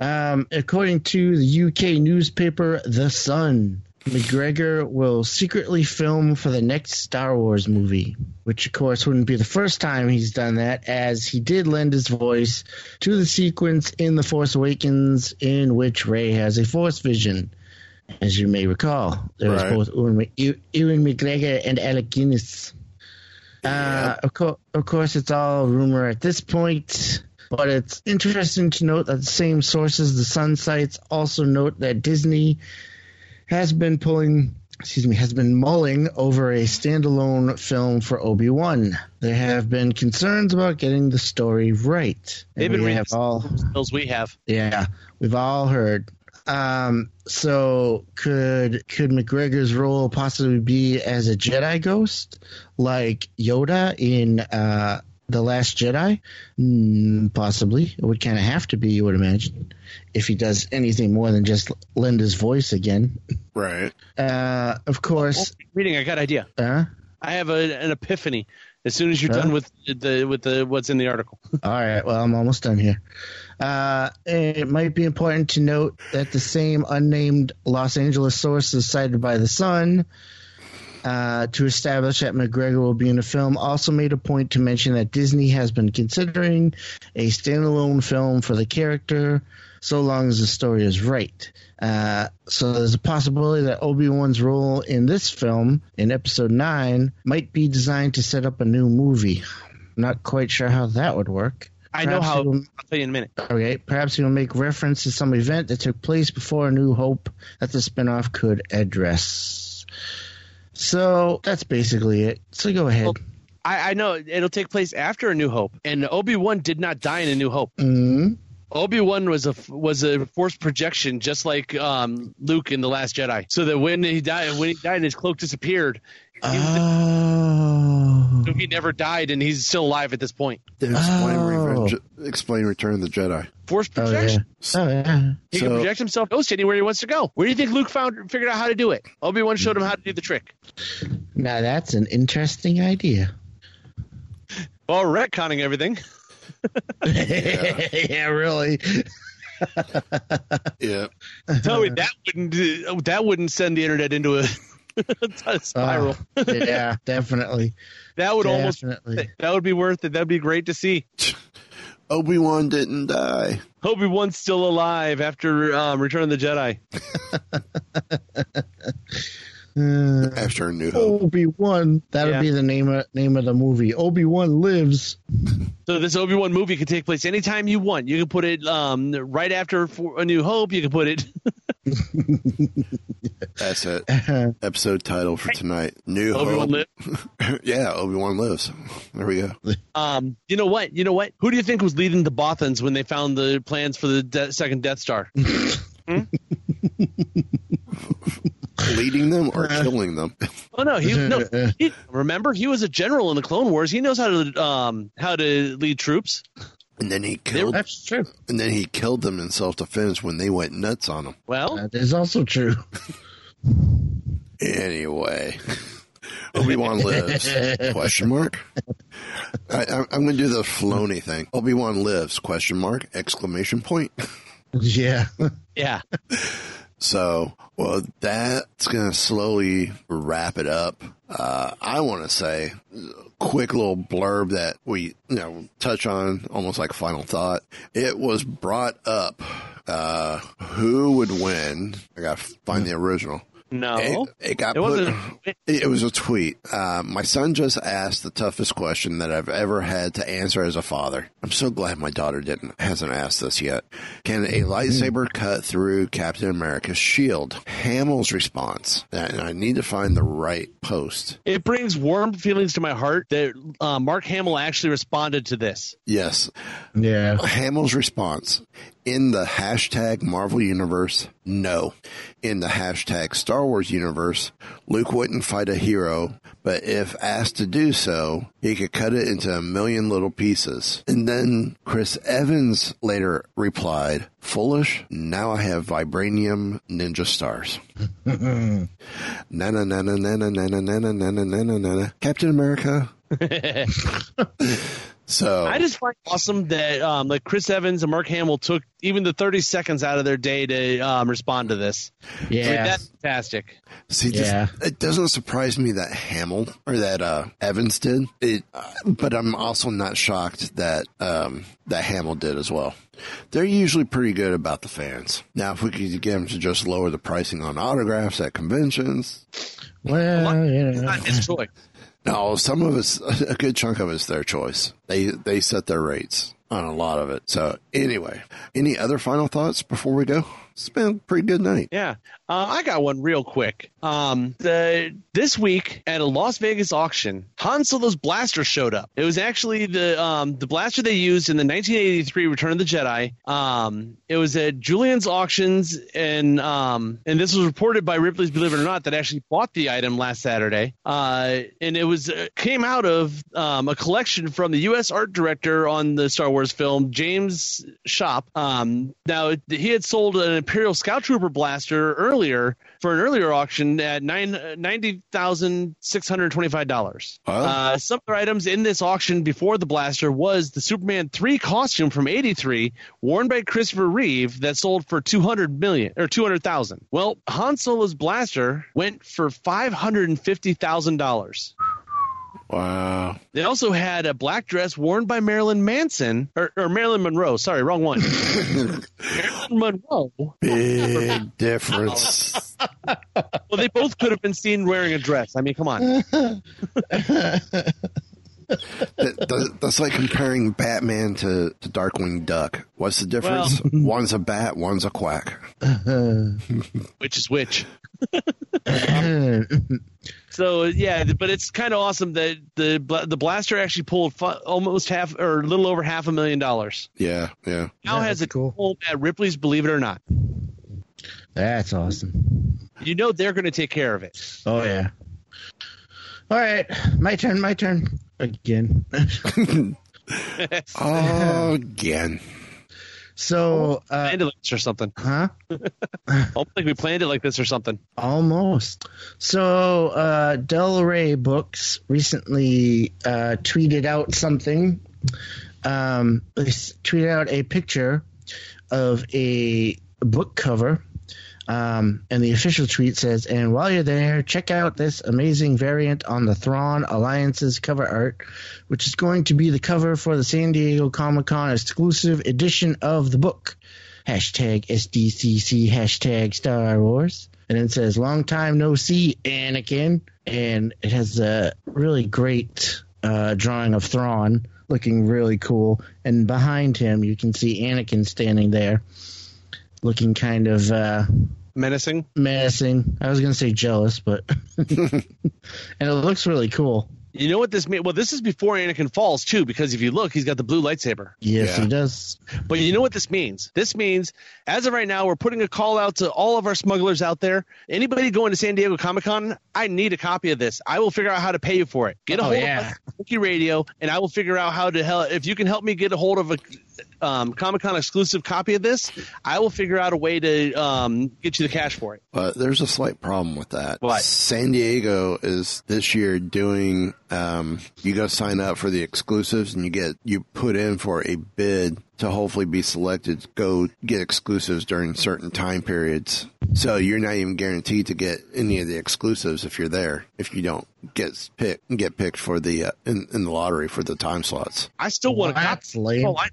Um, according to the UK newspaper The Sun, McGregor will secretly film for the next Star Wars movie, which of course wouldn't be the first time he's done that, as he did lend his voice to the sequence in The Force Awakens in which Rey has a Force vision. As you may recall, there was both Ewan, Ewan McGregor and Alec Guinness. Uh, of, co- of course, it's all rumor at this point, but it's interesting to note that the same sources, the Sun cites, also note that Disney has been pulling, excuse me, has been mulling over a standalone film for Obi Wan. There have been concerns about getting the story right. They've been we reading have all Bills we have. yeah, we've all heard. Um, so could could McGregor's role possibly be as a Jedi ghost, like Yoda in uh, the Last Jedi? Mm, possibly. It would kind of have to be, you would imagine, if he does anything more than just lend his voice again. Right. Uh, of Oh, course. reading, I got an idea. Uh, I have a, an epiphany. As soon as you're Huh? done with the with the what's in the article. <laughs> All right. Well, I'm almost done here. Uh, it might be important to note that the same unnamed Los Angeles sources cited by the Sun uh, to establish that McGregor will be in the film. Also made a point to mention that Disney has been considering a standalone film for the character, so long as the story is right. Uh, so there's a possibility that Obi Wan's role in this film, in Episode Nine, might be designed to set up a new movie. Not quite sure how that would work. I know how. will- I'll tell you in a minute. Okay, perhaps he will make reference to some event that took place before A New Hope that the spinoff could address. So that's basically it. So go ahead. Well- I, I know it'll take place after A New Hope, and Obi Wan did not die in A New Hope. Mhm. Obi Wan was a was a forced projection, just like um, Luke in the Last Jedi. So that when he died, when he died, and his cloak disappeared. He, was- Oh. he never died, and he's still alive at this point. Explain, Oh. Revenge, explain Return of the Jedi. Forced Oh yeah. projection. Oh yeah. He So- can project himself ghost anywhere he wants to go. Where do you think Luke found figured out how to do it? Obi Wan showed him how to do the trick. Now that's an interesting idea. <laughs> Well, retconning everything. <laughs> yeah, really. <laughs> Yeah. Tell me that wouldn't uh, that wouldn't send the internet into a, a spiral. Oh, yeah, definitely. that would almost Definitely. that would be worth it. That'd be great to see. Obi Wan didn't die. Obi Wan's still alive after um, Return of the Jedi. <laughs> Uh, After a New Hope. Obi Wan. That would Yeah. be the name of name of the movie. Obi Wan lives. So this Obi Wan movie could take place anytime you want. You can put it um, right after For A New Hope. You can put it. <laughs> That's it. Episode title for tonight. New Obi-Wan Hope. live. <laughs> yeah, Obi Wan lives. There we go. Um, you know what? You know what? Who do you think was leading the Bothans when they found the plans for the de- second Death Star? <laughs> Leading them or killing them? Oh no, he no. <laughs> He, remember, he was a general in the Clone Wars. He knows how to um how to lead troops. And then he killed. That's true. And then he killed them in self defense when they went nuts on him. Well, That is also true. <laughs> Anyway, <laughs> Obi Wan lives? Question mark. I, I, I'm going to do the Filoni thing. Obi Wan lives? Question mark. Exclamation point. yeah. yeah. So, well, that's going to slowly wrap it up. Uh, I want to say, quick little blurb that we, you know, touch on almost like a final thought. It was brought up, uh, who would win? I got to find the original. No, It, it got it put. wasn't. <clears throat> It it was a tweet. Uh, my son just asked the toughest question that I've ever had to answer as a father. I'm so glad my daughter didn't hasn't asked this yet. Can a lightsaber cut through Captain America's shield? Hamill's response. And I need to find the right post. It brings warm feelings to my heart that uh, Mark Hamill actually responded to this. Yes, Yeah. Hamill's response. In the hashtag Marvel Universe, no. In the hashtag Star Wars Universe, Luke wouldn't fight a hero, but if asked to do so, he could cut it into a million little pieces. And then Chris Evans later replied, Foolish, now I have vibranium ninja stars. na na na na na na na na na na na na na na na Captain America. So I just find it awesome that um, like Chris Evans and Mark Hamill took even the 30 seconds out of their day to um, respond to this. I mean, Yeah. that's fantastic. See, this, Yeah. it doesn't surprise me that Hamill or that uh, Evans did it, uh, but I'm also not shocked that um, that Hamill did as well. They're usually pretty good about the fans. Now, if we could get them to just lower the pricing on autographs at conventions, Well, you It's know. not his choice. No, some of it's <laughs> a good chunk of it's their choice. They they set their rates on a lot of it. So anyway, any other final thoughts before we go? It's been a pretty good night. Yeah, uh, I got one real quick. Um, the this week at a Las Vegas auction, Han Solo's blaster showed up. It was actually the um the blaster they used in the 1983 Return of the Jedi. Um, it was at Julien's auctions, and um, and this was reported by Ripley's Believe It or Not that actually bought the item last Saturday. Uh, and it was uh, came out of um, a collection from the U.S. art director on the Star Wars film, James Schoppe. Um, now he had sold an Imperial Scout Trooper blaster earlier for an earlier auction at nine ninety thousand six hundred twenty five dollars. Wow. Uh, some other items in this auction before the blaster was the Superman three costume from eighty three, worn by Christopher Reeve, that sold for two hundred million or two hundred thousand. Well, Han Solo's blaster went for five hundred and fifty thousand dollars. Wow. They also had a black dress worn by Marilyn Manson or, or Marilyn Monroe. Sorry, wrong one. <laughs> Marilyn Monroe. Big difference. <laughs> Well, they both could have been seen wearing a dress. I mean, come on. That- that- That's like comparing Batman to, to Darkwing Duck. What's the difference? <laughs> one's a bat, one's a quack. Which is which? So yeah, but it's kind of awesome that the the blaster actually pulled fu- almost half or a little over half a million dollars. Yeah, yeah. Now Yeah, has it a cool. home at Ripley's. Believe it or not, That's awesome. you know they're going to take care of it. Oh yeah. All right, my turn. My turn again. Oh <laughs> again. So, uh, Planned it like this or something. huh? <laughs> Almost like we planned it like this or something. Almost. So, uh, Del Rey Books recently uh, tweeted out something. Um, they tweeted out a picture of a book cover. Um, and the official tweet says, and while you're there, check out this amazing variant on the Thrawn Alliances cover art, which is going to be the cover for the San Diego Comic Con exclusive edition of the book. Hashtag SDCC, hashtag Star Wars. And it says, long time no see, Anakin. And it has a really great uh, drawing of Thrawn looking really cool. And behind him, you can see Anakin standing there looking kind of uh, Menacing. menacing. I was going to say jealous, but. <laughs> and it looks really cool. You know what this means? Well, this is before Anakin falls too, because if you look, he's got the blue lightsaber. Yes, Yeah. he does. But you know what this means? This means, as of right now, we're putting a call out to all of our smugglers out there. Anybody going to San Diego Comic Con, I need a copy of this. I will figure out how to pay you for it. Get a Oh, hold yeah. of Wookiee Radio, and I will figure out how to help. If you can help me get a hold of a um, Comic Con exclusive copy of this, I will figure out a way to um, get you the cash for it. But there's a slight problem with that. What? San Diego is this year doing. Um, you go sign up for the exclusives, and you get you put in for a bid to hopefully be selected to go get exclusives during certain time periods. So you're not even guaranteed to get any of the exclusives if you're there. If you don't get picked, get picked for the uh, in, in the lottery for the time slots. I still want a copy. That's lame. Oh, I-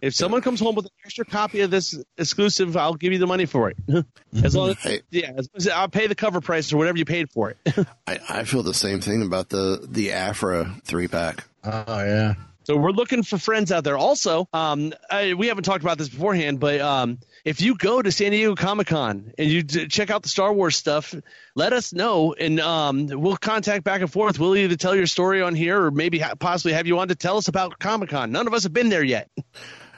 if someone comes home with an extra copy of this exclusive, I'll give you the money for it. <laughs> as long as, Hey. yeah, as long as I'll pay the cover price or whatever you paid for it. <laughs> I, I feel the same thing about the the Aphra three pack. Oh, yeah. So we're looking for friends out there. Also, um, I, we haven't talked about this beforehand, but um, if you go to San Diego Comic Con and you d- check out the Star Wars stuff, let us know, and um, we'll contact back and forth. We'll either tell your story on here, or maybe ha- possibly have you on to tell us about Comic Con. None of us have been there yet.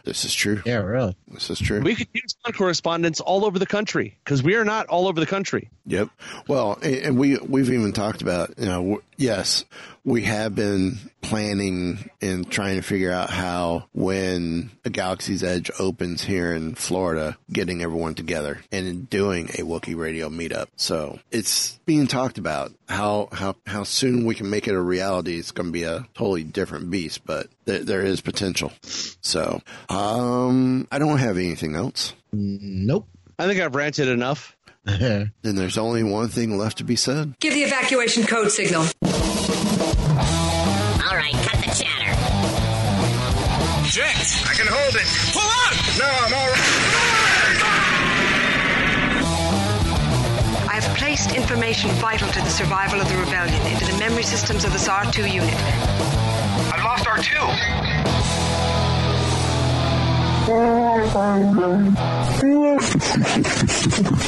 This is true. Yeah, really. This is true. We could use con correspondence all over the country because we are not all over the country. Yep. Well, and and we we've even talked about you know w- yes we have been planning and trying to figure out how when a Galaxy's Edge opens here in Florida, getting everyone together and doing a Wookiee Radio meetup. So it's being talked about how how how soon we can make it a reality. It's going to be a totally different beast, but there, there is potential. So um, I don't have anything else. Nope. I think I've ranted enough. <laughs> Then there's only one thing left to be said. Give the evacuation code signal. All right, cut the chatter. Jinx, I can hold it. Pull out! No, I'm all right. I have placed information vital to the survival of the rebellion into the memory systems of this R2 unit. I've lost R2. <laughs>